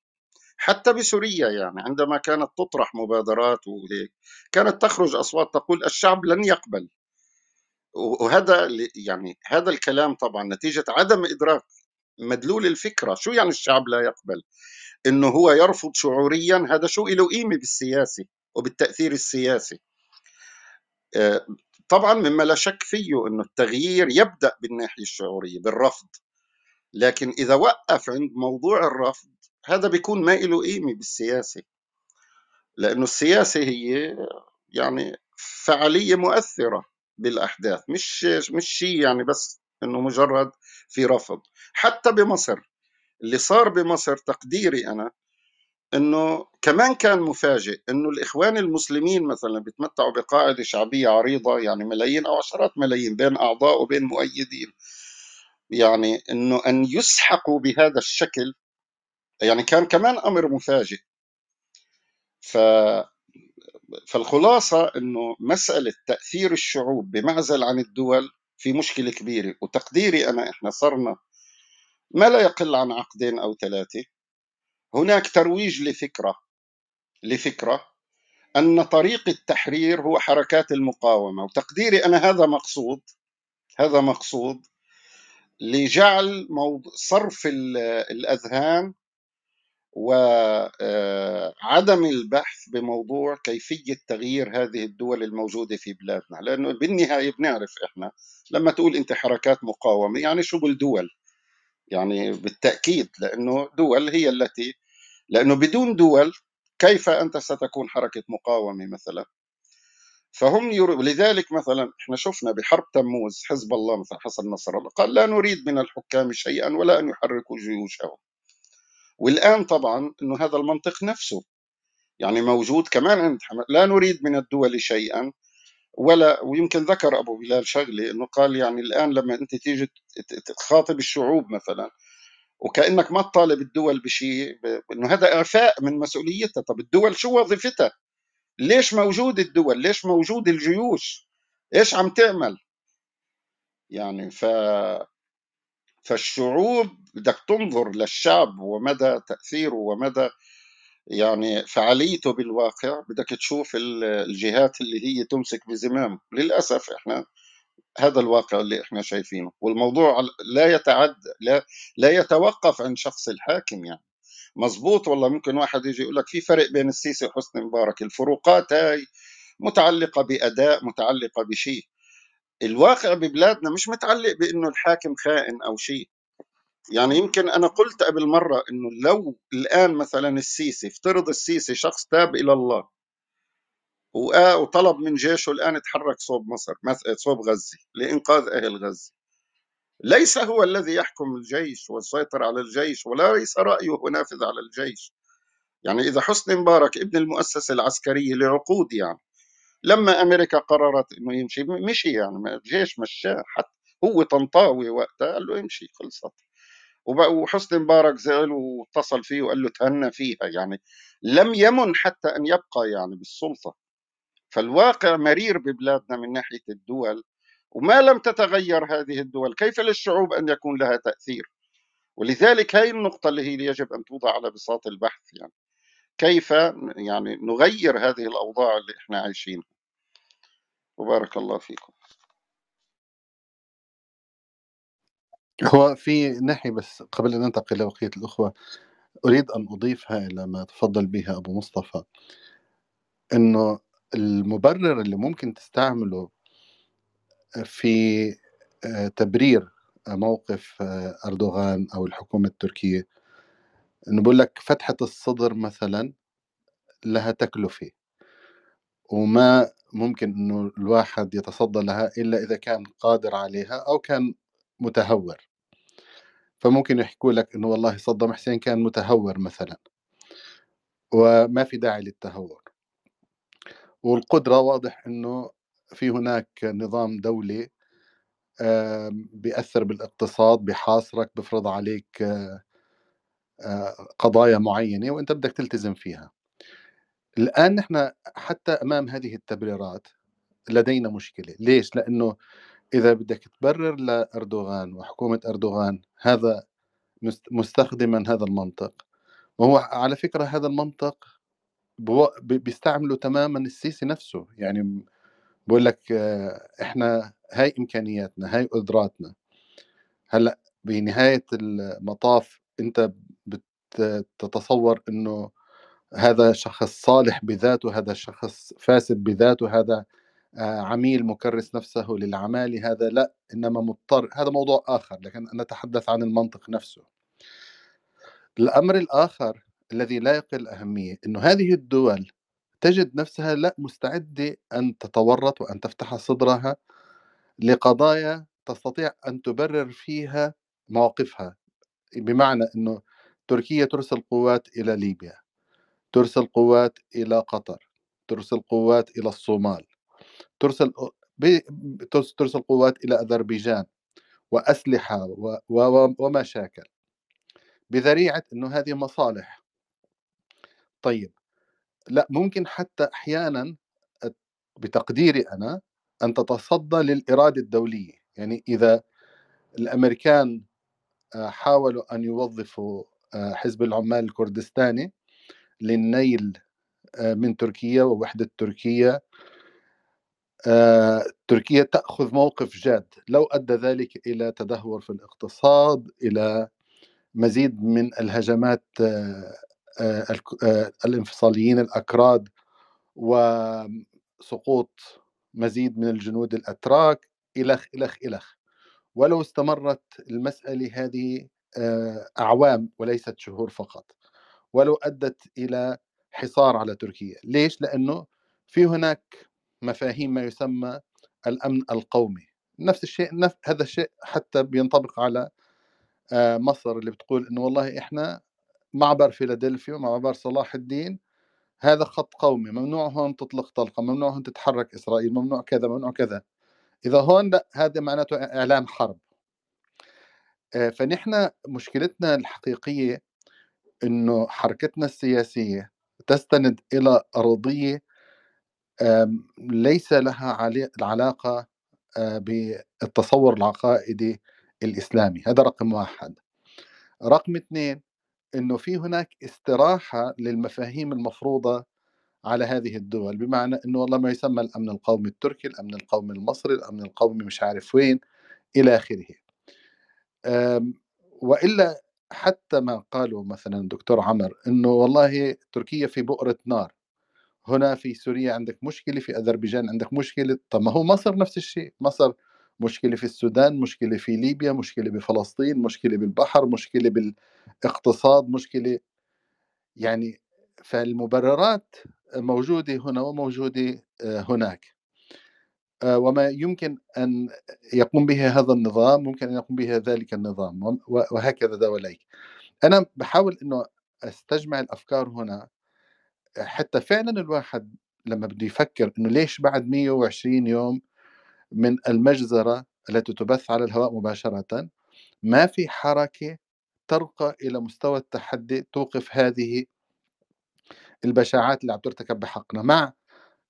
حتى بسوريا يعني عندما كانت تطرح مبادرات وهيك كانت تخرج أصوات تقول الشعب لن يقبل. وهذا يعني هذا الكلام طبعا نتيجة عدم إدراك مدلول الفكرة. شو يعني الشعب لا يقبل؟ إنه هو يرفض شعوريا هذا شو له قيمة بالسياسة. وبالتأثير السياسي. آه، طبعا مما لا شك فيه إنه التغيير يبدأ بالناحية الشعورية بالرفض. لكن إذا وقف عند موضوع الرفض هذا بيكون ما له قيمة بالسياسة. لأنه السياسة هي يعني فعالية مؤثرة بالأحداث مش مش شيء يعني بس إنه مجرد في رفض. حتى بمصر اللي صار بمصر تقديري أنا إنه كمان كان مفاجئ إنه الإخوان المسلمين مثلا بيتمتعوا بقاعدة شعبية عريضة يعني ملايين أو عشرات ملايين بين أعضاء وبين مؤيدين. يعني إنه أن يسحقوا بهذا الشكل يعني كان كمان أمر مفاجئ. ف فالخلاصة إنه مسألة تأثير الشعوب بمعزل عن الدول في مشكلة كبيرة وتقديري أنا إحنا صرنا ما لا يقل عن عقدين أو ثلاثة. هناك ترويج لفكرة لفكرة أن طريق التحرير هو حركات المقاومة وتقديري أنا هذا مقصود هذا مقصود لجعل صرف الأذهان وعدم البحث بموضوع كيفية تغيير هذه الدول الموجودة في بلادنا لأنه بالنهاية بنعرف إحنا لما تقول أنت حركات مقاومة يعني شغل دول يعني بالتأكيد لأنه دول هي التي لأنه بدون دول كيف أنت ستكون حركة مقاومة مثلا؟ فهم ير... لذلك مثلا إحنا شفنا بحرب تموز حزب الله مثلا حسن نصر الله قال لا نريد من الحكام شيئا ولا أن يحركوا جيوشهم. والآن طبعا إنه هذا المنطق نفسه يعني موجود كمان عند حمد لا نريد من الدول شيئا ولا ويمكن ذكر أبو بلال شغله إنه قال يعني الآن لما أنت تيجي تخاطب الشعوب مثلا وكأنك ما تطالب الدول بشيء إنه هذا إعفاء من مسؤوليتها. طب الدول شو وظيفتها؟ ليش موجود الدول؟ ليش موجود الجيوش؟ إيش عم تعمل؟ يعني ف فالشعوب بدك تنظر للشعب ومدى تأثيره ومدى يعني فعاليته بالواقع بدك تشوف الجهات اللي هي تمسك بزمام. للأسف إحنا هذا الواقع اللي إحنا شايفينه. والموضوع لا يتعد لا لا يتوقف عند شخص الحاكم يعني. مزبوط والله ممكن واحد يجي يقول لك في فرق بين السيسي وحسني مبارك؟ الفروقات هاي متعلقة بأداء متعلقة بشيء. الواقع ببلادنا مش متعلق بأنه الحاكم خائن أو شيء. يعني يمكن أنا قلت قبل مرة أنه لو الآن مثلا السيسي افترض السيسي شخص تاب إلى الله وطلب من جيشه الآن يتحرك صوب مصر صوب غزة لإنقاذ أهل غزة. ليس هو الذي يحكم الجيش والسيطر على الجيش ولا ليس رأيه نافذ على الجيش. يعني إذا حسني مبارك ابن المؤسسة العسكرية لعقود يعني لما أمريكا قررت إنه يمشي مشي يعني الجيش مشاه حتى هو طنطاوي وقتها قال له امشي خلصت. وحسني مبارك زعل واتصل فيه وقال له تهنى فيها يعني لم يمن حتى أن يبقى يعني بالسلطة. فالواقع مرير ببلادنا من ناحية الدول وما لم تتغير هذه الدول كيف للشعوب أن يكون لها تأثير؟ ولذلك هاي النقطة اللي هي يجب أن توضع على بساط البحث يعني كيف يعني نغير هذه الأوضاع اللي إحنا عايشينها. وبارك الله فيكم. هو في ناحية بس قبل أن ننتقل لبقية الأخوة أريد أن أضيفها إلى ما تفضل به أبو مصطفى. إنه المبرر اللي ممكن تستعمله في آه، تبرير موقف آه، أردوغان أو الحكومة التركية إنه بقول لك فتحة الصدر مثلا لها تكلفة وما ممكن إنه الواحد يتصدى لها إلا إذا كان قادر عليها أو كان متهور. فممكن يحكوا لك إنه والله صدام حسين كان متهور مثلا. وما في داعي للتهور. والقدرة واضح إنه في هناك نظام دولي بيأثر بالاقتصاد بيحاصرك بفرض عليك آه، آه، قضايا معينة وأنت بدك تلتزم فيها. الآن نحن حتى أمام هذه التبريرات لدينا مشكلة. ليش؟ لأنه إذا بدك تبرر لأردوغان وحكومة أردوغان هذا مست- مستخدما هذا المنطق. وهو على فكرة هذا المنطق بيستعمله تماما السيسي نفسه. يعني بقول لك آه، إحنا هاي إمكانياتنا هاي قدراتنا. هلأ بنهاية المطاف أنت بتتصور إنه هذا شخص صالح بذاته هذا شخص فاسد بذاته هذا عميل مكرس نفسه للعمالة هذا لا إنما مضطر هذا موضوع آخر لكن نتحدث عن المنطق نفسه. الأمر الآخر الذي لا يقل أهمية أنه هذه الدول تجد نفسها لا مستعدة أن تتورط وأن تفتح صدرها لقضايا تستطيع أن تبرر فيها مواقفها. بمعنى أنه تركيا ترسل قوات إلى ليبيا ترسل قوات إلى قطر ترسل قوات إلى الصومال. ترسل ترسل قوات إلى أذربيجان وأسلحة ومشاكل بذريعة أنه هذه مصالح. طيب لا ممكن حتى أحيانا بتقديري أنا أن تتصدى للإرادة الدولية. يعني إذا الأمريكان آه، حاولوا أن يوظفوا آه، حزب العمال الكردستاني للنيل آه، من تركيا ووحدة تركيا تركيا تأخذ موقف جاد. لو أدى ذلك إلى تدهور في الاقتصاد إلى مزيد من الهجمات آه، آه، آه، الانفصاليين الأكراد وسقوط مزيد من الجنود الأتراك إلخ إلخ إلخ. ولو استمرت المسألة هذه آه، أعوام وليست شهور فقط. ولو أدت إلى حصار على تركيا. ليش؟ لأنه في هناك مفاهيم ما يسمى الأمن القومي. نفس الشيء نف... هذا الشيء حتى بينطبق على آه، مصر اللي بتقول إنه والله إحنا معبر فيلادلفيا ومعبر صلاح الدين هذا خط قومي ممنوع هون تطلق طلقة ممنوع هون تتحرك إسرائيل ممنوع كذا ممنوع كذا. إذا هون لأ هذا معناته إعلان حرب. آه، فنحن مشكلتنا الحقيقية إنه حركتنا السياسية تستند إلى ارضيه ليس لها آه، بالتصور العقائدي الإسلامي. هذا رقم واحد. رقم اثنين إنه في هناك استراحة للمفاهيم المفروضة على هذه الدول. بمعنى إنه والله ما يسمى الأمن القومي التركي الأمن القومي المصري الأمن القومي مش عارف وين إلى آخره. أم، وإلا حتى ما قالوا مثلا الدكتور عمر إنه والله تركيا في بؤرة نار. هنا في سوريا عندك مشكلة في أذربيجان عندك مشكلة. طب ما هو مصر نفس الشيء. مصر مشكلة في السودان مشكلة في ليبيا مشكلة بفلسطين مشكلة بالبحر مشكلة بالاقتصاد مشكلة يعني فالمبررات موجودة هنا وموجودة آه، هناك. آه، وما يمكن أن يقوم به هذا النظام ممكن أن يقوم به ذلك النظام وهكذا دواليك أنا بحاول إنه أستجمع الأفكار هنا. حتى فعلا الواحد لما بده يفكر إنه ليش بعد 120 يوم من المجزرة التي تبث على الهواء مباشرة ما في حركة ترقى إلى مستوى التحدي توقف هذه البشاعات اللي عم ترتكب بحقنا. مع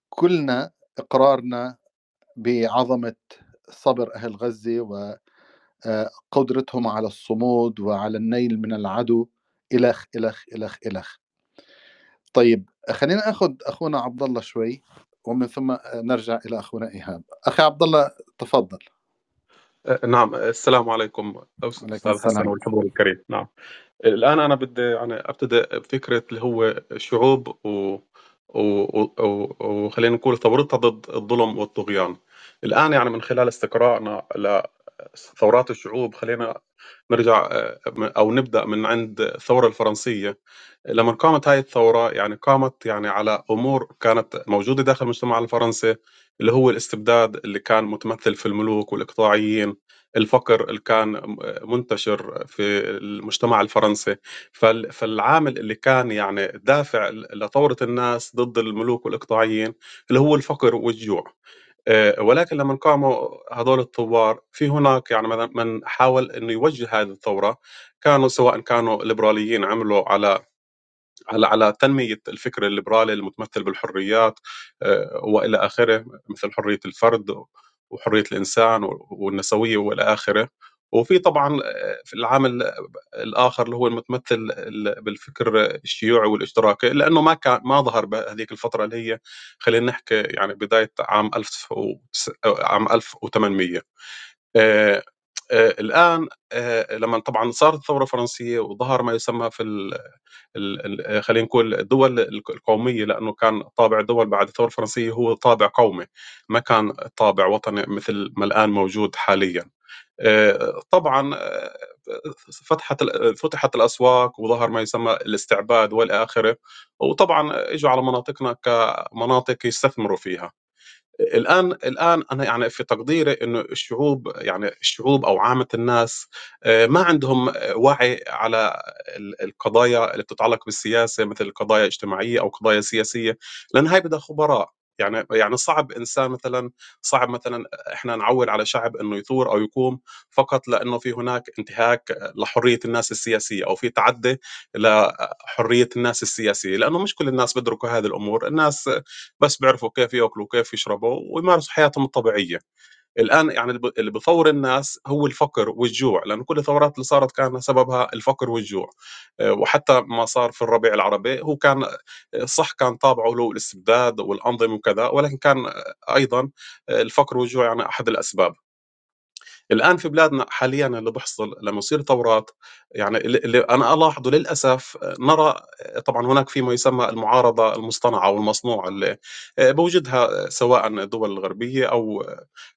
كلنا إقرارنا بعظمة صبر أهل غزة وقدرتهم على الصمود وعلى النيل من العدو إلخ إلخ إلخ إلخ. طيب خلينا آخذ أخونا عبد الله شوي ومن ثم نرجع إلى أخونا إيهاب. أخي عبد الله تفضل. أه، نعم السلام عليكم أستاذ حسن والحضور الكريم. نعم. الآن أنا بدي يعني ابتدئ بفكرة اللي هو شعوب و و- و- و- وخلينا نقول ثورتها ضد الظلم والطغيان. الآن يعني من خلال استقرائنا لثورات الشعوب خلينا نرجع أه، أو نبدأ من عند الثورة الفرنسية. لما قامت هاي الثورة يعني قامت يعني على أمور كانت موجودة داخل المجتمع الفرنسي اللي هو الاستبداد اللي كان متمثل في الملوك والإقطاعيين الفقر اللي كان منتشر في المجتمع الفرنسي. فال- فالعامل اللي كان يعني دافع لثورة الناس ضد الملوك والإقطاعيين اللي هو الفقر والجوع. آه، ولكن لما قاموا هذول الثوار في هناك يعني من- من حاول إنه يوجه هذه الثورة كانوا سواء كانوا ليبراليين عملوا على على على تنمية الفكر الليبرالي المتمثل بالحريات آه، وإلى آخره مثل حرية الفرد وحرية الإنسان والنسوية وإلى آخره. وفي طبعا آه، في العامل الآخر اللي هو المتمثل بالفكر الشيوعي والاشتراكي لأنه ما كان ما ظهر بهذيك الفترة اللي هي خلينا نحكي يعني بداية عام 1000 عام 1800 آه، آه، الآن آه، لما طبعا صارت الثورة الفرنسية وظهر ما يسمى في خلينا نقول الدول القومية لأنه كان طابع الدول بعد الثورة الفرنسية هو طابع قومي ما كان طابع وطني مثل ما الآن موجود حاليا. آه، طبعا آه، فتحت فتحت الأسواق وظهر ما يسمى الاستعباد والى اخره وطبعا إجوا على مناطقنا كمناطق يستثمروا فيها. الآن الآن أنا يعني في تقديري إنه الشعوب يعني الشعوب أو عامة الناس آه، ما عندهم وعي على القضايا اللي بتتعلق بالسياسة مثل قضايا اجتماعيه أو قضايا سياسية لأن هاي بدها خبراء. يعني يعني صعب إنسان مثلا صعب مثلا إحنا نعول على شعب إنه يثور أو يقوم فقط لأنه في هناك انتهاك لحرية الناس السياسية أو في تعدي لحرية الناس السياسية لأنه مش كل الناس بيدركوا هذه الأمور الناس بس بيعرفوا كيف يأكلوا وكيف يشربوا ويمارسوا حياتهم الطبيعية. الآن يعني اللي بثور الناس هو الفقر والجوع لأنه كل الثورات اللي صارت كان سببها الفقر والجوع. آه، وحتى ما صار في الربيع العربي هو كان آه، صح كان طابعه له الاستبداد والأنظمة وكذا ولكن كان آه، أيضا الفقر والجوع يعني أحد الأسباب. الآن في بلادنا حاليا اللي بيحصل لما يصير ثورات يعني اللي أنا ألاحظه للأسف نرى طبعا هناك في ما يسمى المعارضة المصطنعة أو المصنوعة اللي بوجدها سواء الدول الغربية أو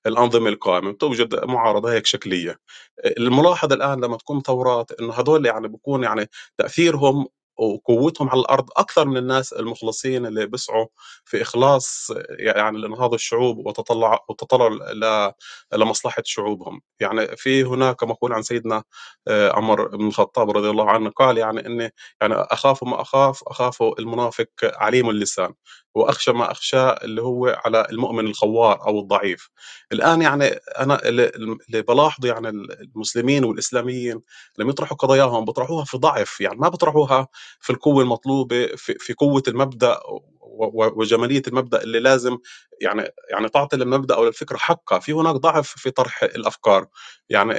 الأنظمة القائمة توجد معارضة هيك شكلية. الملاحظ الآن لما تكون ثورات إنه هدول يعني بكون يعني تأثيرهم وقوتهم على الأرض أكثر من الناس المخلصين اللي بيسعوا في إخلاص يعني لانهاض الشعوب وتطلع وتطلع لمصلحة شعوبهم، يعني في هناك مقول عن سيدنا آه، عمر بن الخطاب رضي الله عنه قال يعني إني يعني أخاف ما أخاف أخاف المنافق عليم اللسان. وأخشى ما أخشى اللي هو على المؤمن الخوار أو الضعيف. الآن يعني أنا اللي بلاحظه يعني المسلمين والإسلاميين لما يطرحوا قضاياهم بيطرحوها في ضعف يعني ما بيطرحوها في القوة المطلوبة في, و- و- وجمالية المبدأ اللي لازم يعني يعني تعطي للمبدأ أو للفكرة حقها. في هناك ضعف في طرح الأفكار. يعني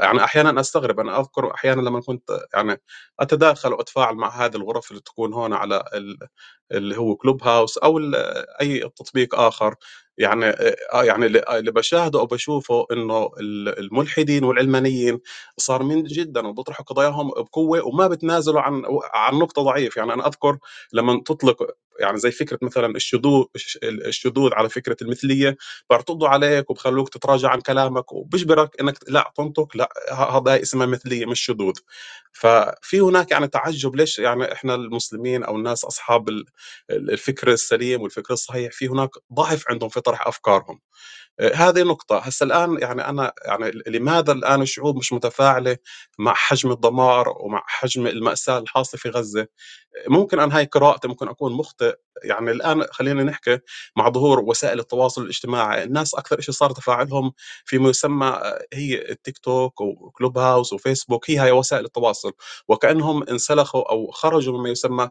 يعني أحيانا أستغرب. أنا أذكر أحيانا لما كنت يعني أتداخل وأتفاعل مع هذه الغرف اللي تكون هون على ال- اللي هو كلوب هاوس أو أي تطبيق آخر. يعني آه يعني اللي اللي بشاهده أو بشوفه ال- الملحدين والعلمانيين صارمين جدا وبيطرحوا قضاياهم بقوة وما بتنازلوا عن عن نقطة ضعيف. يعني أنا أذكر لما تطلق يعني زي فكرة مثلا الشذوذ الشذوذ على فكرة المثلية بيعترضوا عليك وبخلوك تتراجع عن كلامك وبجبرك إنك لا تنطق لا ه- هذا اسمها مثلية مش شذوذ. ففي هناك يعني تعجب ليش يعني إحنا المسلمين أو الناس أصحاب ال- الفكر السليم والفكر الصحيح في هناك ضعف عندهم في طرح أفكارهم. آه، هذه نقطة. هسا الآن يعني أنا يعني لماذا الآن الشعوب مش متفاعلة مع حجم الدمار ومع حجم المأساة الحاصلة في غزة؟ ممكن أنا هاي قراءتي ممكن أكون مخطئ يعني الآن خلينا نحكي مع ظهور وسائل التواصل الاجتماعي. الناس أكثر شيء صار تفاعلهم فيما يسمى آه، هي التيك توك وكلوب هاوس وفيسبوك هي هي وسائل التواصل. وكأنهم انسلخوا أو خرجوا مما يسمى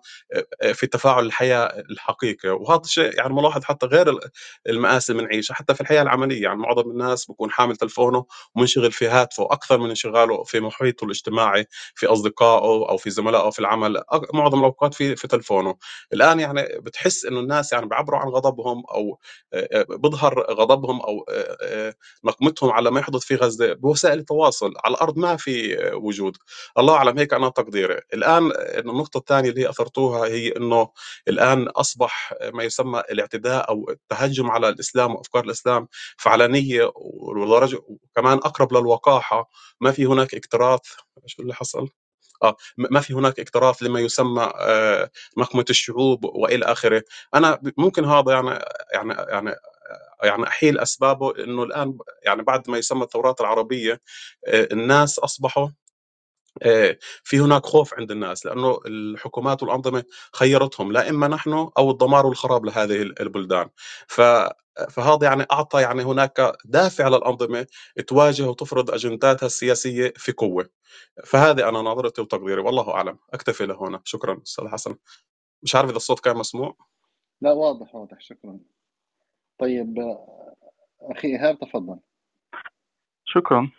آه، في تفاعل الحياة الحقيقي. وهذا الشيء يعني ملاحظ حتى غير المآسي بنعيشها حتى في الحياة العملية. يعني معظم الناس بكون حامل تلفونه ومنشغل في هاتفه أكثر من انشغاله في محيطه الاجتماعي في أصدقائه أو في زملائه في العمل. معظم الأوقات في في تلفونه. الآن يعني بتحس إنه الناس يعني بيعبروا عن غضبهم أو بظهر غضبهم أو نقمتهم على ما يحدث في غزة بوسائل التواصل. على الأرض ما في وجود. الله أعلم هيك أنا تقديري. الآن النقطة الثانية اللي أثرتوها هي إنه الآن أصبح ما يسمى الاعتداء أو التهجم على الإسلام وأفكار الإسلام فعلانية ودرجه وكمان أقرب للوقاحة. ما في هناك اكتراث؟ شو اللي حصل؟ آه ما في هناك اكتراث لما يسمى آه نقمه الشعوب وإلى آخره. أنا ممكن هذا يعني يعني يعني يعني أحيل أسبابه إنه الآن يعني بعد ما يسمى الثورات العربية آه الناس أصبحوا آه، في هناك خوف عند الناس لأنه الحكومات والأنظمة خيرتهم لا إما نحن أو الدمار والخراب لهذه البلدان. ف فهذا يعني أعطى يعني هناك دافع للأنظمة تواجه وتفرض أجنداتها السياسية في قوة. فهذه أنا نظرتي وتقديري والله أعلم. أكتفي لهنا شكرا أستاذ حسن. مش عارف إذا الصوت كان مسموع. لا واضح واضح. شكرا. طيب أخي إيهاب تفضل. شكرا.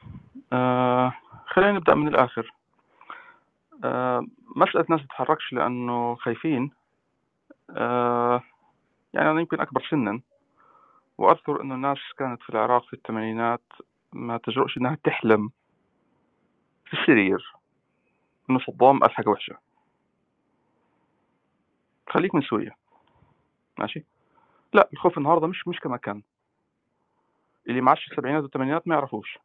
آه خلينا نبدأ من الآخر. آه مسألة ناس تتحركش لأنه خايفين. آه يعني أنا يمكن أكبر سنا. وأذكر إنه الناس كانت في العراق في الثمانينات ما تجرؤش إنها تحلم في السرير إنه صدام حاجة وحشة. خليك من سوريا. ماشي؟ لا الخوف النهارده مش مش كما كان. اللي ما عاش السبعينات والثمانينات ما يعرفوش.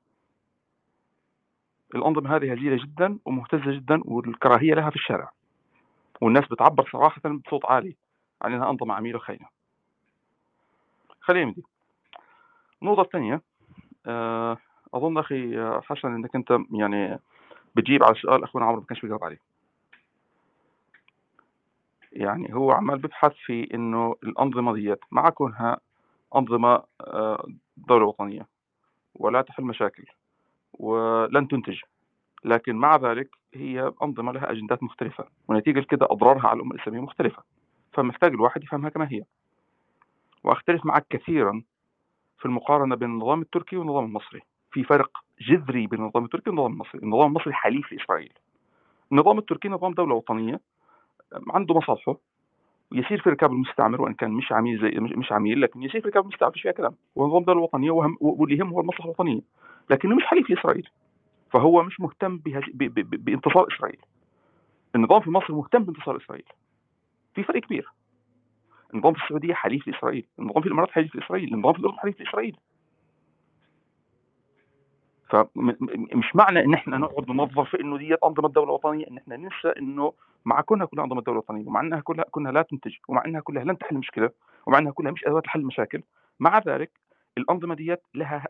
الأنظمة هذه هزيلة جدا ومهتزة جدا والكراهية لها في الشارع. والناس بتعبر صراحة بصوت عالي عن أنها أنظمة عميلة وخاينة. خلينا دي النقطة الثانية آه، أظن أخي حسن أنك أنت يعني بتجيب على سؤال أخونا عمرو ما كانش بيجاوب عليه. يعني هو عمال بيبحث في إنه الأنظمة ديت مع كونها أنظمة آه، دولة وطنية ولا تحل مشاكل. ولن تنتج. لكن مع ذلك هي أنظمة لها أجندات مختلفة ونتيجة كده أضرارها على الأمة الإسلامية مختلفة. فمحتاج الواحد يفهمها كما هي. وأختلف معك كثيرا في المقارنة بين النظام التركي والنظام المصري. في فرق جذري بين النظام التركي والنظام المصري. النظام المصري حليف لإسرائيل. النظام التركي نظام دولة وطنية عنده مصالحه. يسير في ركاب المستعمر وإن كان مش عميل زي مش عميل لكن يسير في ركاب المستعمر فيش فيها كلام ونظام الدولة الوطنيه وهم واللي يهمه هو المصلحة الوطنية. لكنه مش حليف لإسرائيل. فهو مش مهتم بانتصار إسرائيل. النظام في مصر مهتم بانتصار إسرائيل. في فرق كبير. النظام في السعودية حليف لإسرائيل. النظام في الإمارات حليف لإسرائيل. النظام في الأردن حليف لإسرائيل. فمش معنى إن إحنا نقعد ننظر في إنه ديت أنظمة دولة وطنية. إن إحنا ننسى إنه مع كونها كلها أنظمة دولة وطنية ومع إنها كلها كونها لا تنتج ومع إنها كلها لن تحل مشكلة ومع إنها كلها مش أدوات لحل مشاكل مع ذلك الأنظمة ديت لها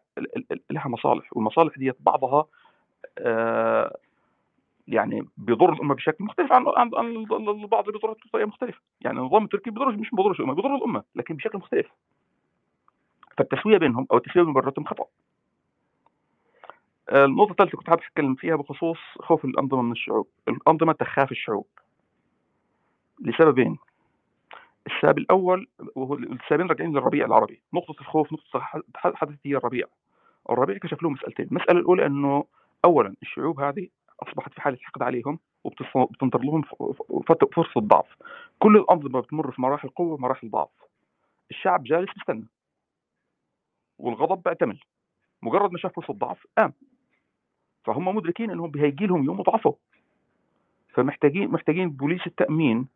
لها مصالح والمصالح ديت بعضها آه يعني بيضر الأمة بشكل مختلف عن عن, البعض بيضر بطريقه مختلفة. يعني النظام التركي بيضر مش بيضرش الأمة بيضر الأمة لكن بشكل مختلف. فالتسوية بينهم أو التسوية بين برتهم خطأ. النقطة الثالثة كنت حابب أتكلم فيها بخصوص خوف الأنظمة من الشعوب، الأنظمة تخاف الشعوب. لسببين. السبب الأول وهو السببين راجعين للربيع العربي، نقطة الخوف نقطة حدثت هي الربيع، الربيع كشف لهم مسألتين، المسألة الأولى أنه أولا الشعوب هذه أصبحت في حالة حقد عليهم وبتنظر لهم فرصة ضعف، كل الأنظمة بتمر في مراحل قوة ومراحل ضعف، الشعب جالس مستنى والغضب بيعتمل. مجرد ما شاف فرصة ضعف قام. فهم مدركين إنهم هيجي لهم يوم ضعفوا فمحتاجين محتاجين بوليس التأمين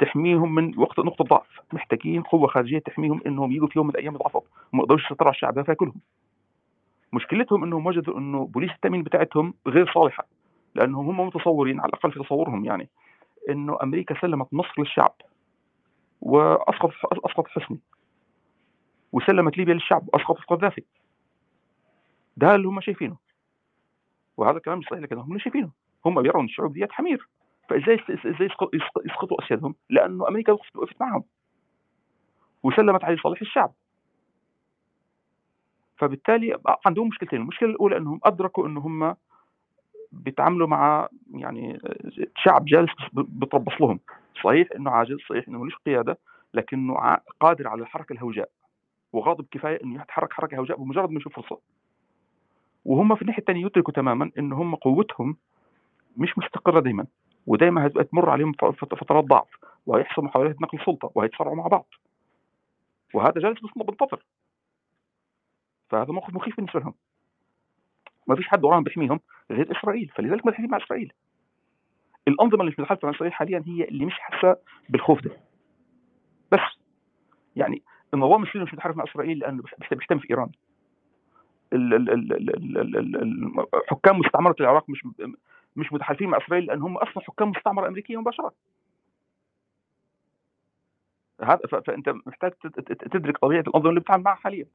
تحميهم من وقت نقطة ضعف. محتاجين قوة خارجية تحميهم إنهم يجوا في يوم من الأيام يضعفوا. وما يقدروش يسيطروا على الشعب فياكلهم مشكلتهم إنهم وجدوا إنه بوليس التأمين بتاعتهم غير صالحة لأنهم هم متصورين على الأقل في تصورهم يعني إنه أمريكا سلمت مصر للشعب واسقط اسقط حسني وسلمت ليبيا للشعب وأسقطت القذافي ده اللي هم شايفينه. وهذا الكلام مش صحيح لكن هم شايفينه. هم بيرون الشعوب ديت حمير. فإزاي إزاي يسقطوا أسيادهم؟ لأنه أمريكا وقفت معهم. وسلمت عليه صالح الشعب. فبالتالي عندهم مشكلتين. المشكلة الأولى إنهم أدركوا إن هم بيتعاملوا مع يعني شعب جالس بتربص لهم. صحيح إنه عاجز صحيح إنه ملوش قيادة لكنه قادر على الحركه الهوجاء. وغاضب كفاية إنه يتحرك حركة هوجاء بمجرد ما يشوف فرصة. وهم في الناحية الثانية يدركوا تماما إن هم قوتهم مش مستقرة دائما ودائما هتمر عليهم فترات ضعف وهيحصل محاولات نقل سلطه وهيتصارعوا مع بعض. وهذا جالس بنتظر فهذا موقف مخيف بالنسبة لهم. ما فيش حد وراهم بيحميهم غير إسرائيل فلذلك متحدين مع إسرائيل. الأنظمة اللي متحالفه مع إسرائيل حاليا هي اللي مش حاسة بالخوف ده. بس يعني النظام السوري مش متحالف مع إسرائيل لأنه بيحتمي في إيران. حكام مستعمرة العراق مش مش متحالفين مع إسرائيل لأن هم أصلا حكام مستعمره امريكيه مباشرة. هذا فأنت محتاج تدرك طبيعه الأنظمة اللي بتتعامل معها حاليا.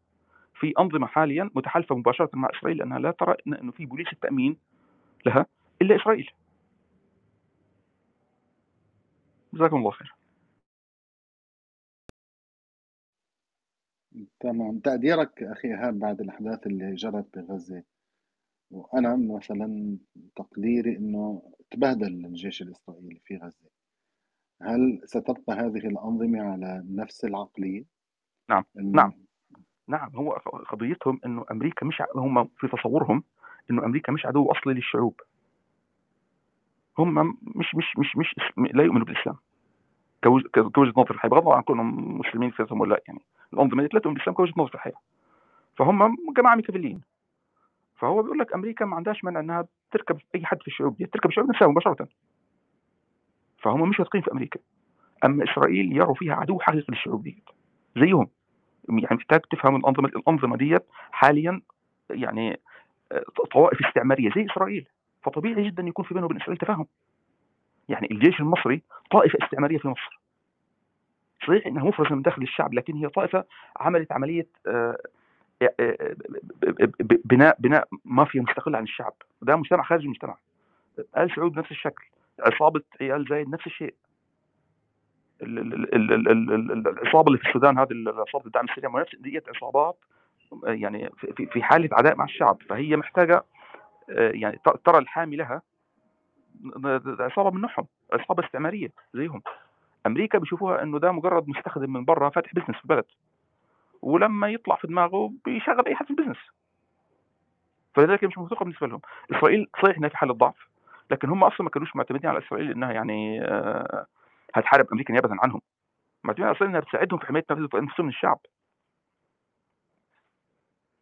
في أنظمة حاليا متحالفة مباشرة مع إسرائيل لأنها لا ترى إنه في بوليس التأمين لها إلا إسرائيل. جزاكم الله خير. تمام. تقديرك أخي إيهاب بعد الأحداث اللي جرت بغزة. وأنا مثلا تقديري إنه تبهدل الجيش الإسرائيلي في غزة. هل ستبقى هذه الأنظمة على نفس العقلية؟ نعم نعم نعم. هو قضيتهم إنه أمريكا مش هم في تصورهم إنه أمريكا مش عدو أصلي للشعوب. هم مش مش مش مش لا يؤمنوا بالإسلام. كوجهة نظر الحياة بغض النظر عن كونهم مسلمين فيهم ولا يعني الأنظمة لا تؤمن بالإسلام كوجهة نظر الحياة. فهم جماعة ميكافيليين فهو بيقول لك أمريكا ما عندهاش مانع إنها تركب أي حد في الشعوب دي تركب الشعوب نفسها مباشرة. فهم مش واثقين في أمريكا. أما إسرائيل يروا فيها عدو حقيقي للشعوب دي زيهم. يعني محتاج تفهم الأنظمة الأنظمة ديت حاليا يعني آه، طوائف استعمارية زي إسرائيل. فطبيعي جدا يكون في بينه وبين إسرائيل تفاهم. يعني الجيش المصري طائفة استعمارية في مصر. صحيح إنها مفرزة من داخل الشعب لكن هي طائفة عملت عملية آه، بناء بناء مافيا مستقلة عن الشعب. ده مجتمع خارج المجتمع. آل سعود نفس الشكل عصابة عيال زايد نفس الشيء. العصابة اللي في السودان هذه عصابه الدعم السريع نفس ديت عصابات يعني في حالة عداء مع الشعب. فهي محتاجة آه، يعني ترى الحامي لها عصابة من نوعهم عصابة استعمارية زيهم. أمريكا بيشوفوها إنه ده مجرد مستخدم من برا فاتح business في البلد. ولما يطلع في دماغه بيشغل أي حد في ال business. فلذلك مش موثوقه بالنسبة لهم. إسرائيل صحيح إنها في حالة ضعف لكن هم أصلا ما كانوش معتمدين على إسرائيل إنها يعني آه هتحارب أمريكا نيابه عنهم. معتمدين على إسرائيل إنها تساعدهم في حماية نفسهم من الشعب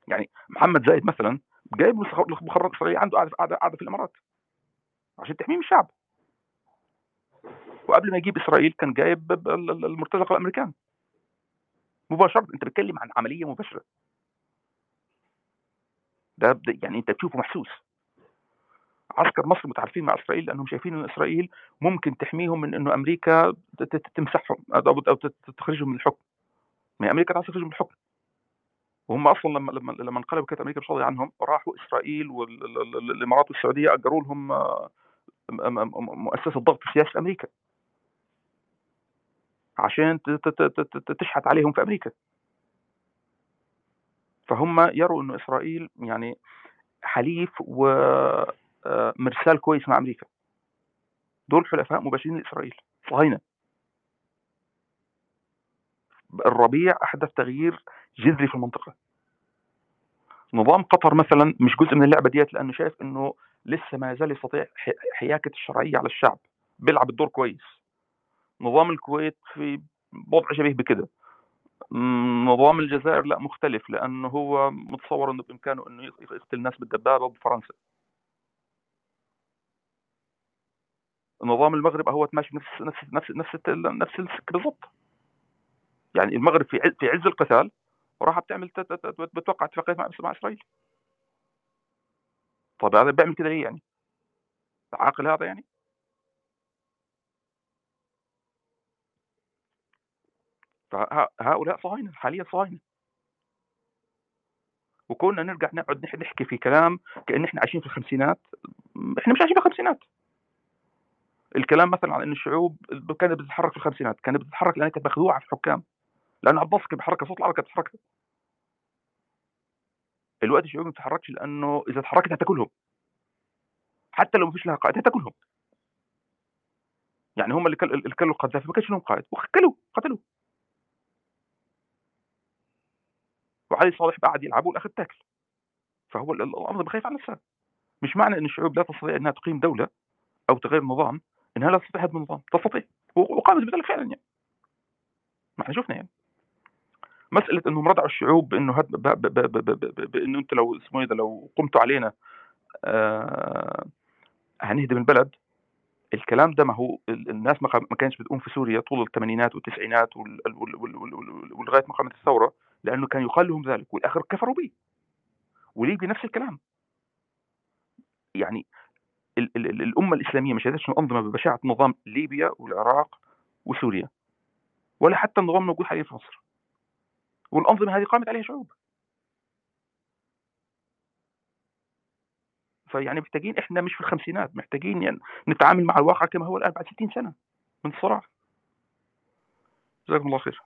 يعني محمد زايد مثلا جايب مخرج إسرائيلي عنده قاعدة قاعدة في الإمارات عشان تحميه من الشعب. وقبل ما يجيب إسرائيل كان جايب المرتزقة الأمريكان. مباشرة أنت بتتكلم عن عملية مباشرة. ده يعني أنت تشوفه محسوس. عسكر مصر متعارفين مع إسرائيل لأنهم شايفين إن إسرائيل ممكن تحميهم من إنه أمريكا تمسحهم أو تخرجهم من الحكم. ما أمريكا تعرف تخرجهم من الحكم. وهم أصلا لما لما لما انقلبوا كانت أمريكا مش راضية عنهم. راحوا إسرائيل والامارات والسعودية اجروا لهم مؤسسة ضغط سياسي أمريكا عشان تشحت عليهم في أمريكا. فهم يروا إنه إسرائيل يعني حليف ومرسال كويس مع أمريكا. دول حلفاء مباشرين لإسرائيل. صهاينه الربيع أحدث تغيير جذري في المنطقة. نظام قطر مثلا مش جزء من اللعبة ديت لأنه شايف إنه لسه ما زال يستطيع حياكة الشرعية على الشعب. بيلعب الدور كويس. نظام الكويت في وضع شبيه بكده نظام الجزائر لا مختلف لأنه هو متصور إنه بإمكانه إنه يقتل الناس بالدبابة بفرنسا نظام المغرب هو ماشي نفس نفس نفس نفس نفس السكه بالضبط يعني المغرب في في عز القتال وراح بتعمل بتوقع اتفاقيات مع مع إسرائيل طيب هذا بيعمل كده ليه يعني؟ عاقل هذا يعني؟ فهؤلاء صهاينه حاليا صهاينه وكنا نرجع نقعد نحكي في كلام كأن إحنا عايشين في الخمسينات إحنا مش عايشين في الخمسينات. الكلام مثلا عن ان الشعوب كانت بتتحرك في الخمسينات كانت بتتحرك لأنها كانت مخدوعة في الحكام. عبد الناصر كان بيحركها صوت العرب كانت بتحركها الوقت الشعوب ما بتتحركش لأنه إذا اتحركت هتاكلهم. حتى لو ما فيش لها قائد هتاكلهم. يعني هم اللي كل- اللي كلوا القذافي ما كانش لهم قائد. وكلوا قتلوا. وعلي صالح قاعد يلعب والاخر تاكل. فهو ال- ال- الانظمه خايفه على نفسها مش معنى إن الشعوب لا تستطيع إنها تقيم دولة أو تغير نظام إنها لا تستطيع هدم النظام. تستطيع. وقامت بذلك فعلا يعني. ما إحنا شفنا يعني. مسألة انهم ردعوا الشعوب بإنه هد... ب... ب... ب... ب... ب... ب... بانه أنت لو اسمه ده لو قمتوا علينا آه... هنهدم البلد. الكلام ده ما هو ال- الناس ما كانتش بتقوم في سوريا طول الثمانينات والتسعينات وال- وال- وال- وال- وال- ولغايه ما قامت الثورة لأنه كان يقال لهم ذلك والآخر كفروا به وليبيا نفس الكلام. يعني ال ال ال الأمة الإسلامية ما شهدتش الانظمه ببشاعه نظام ليبيا والعراق وسوريا ولا حتى النظام الموجود حاليا في مصر. والأنظمة هذه قامت عليها شعوب. فيعني محتاجين إحنا مش في الخمسينات محتاجين يعني نتعامل مع الواقع كما هو الآن بعد 60 سنة من الصراع جزاكم الله خير.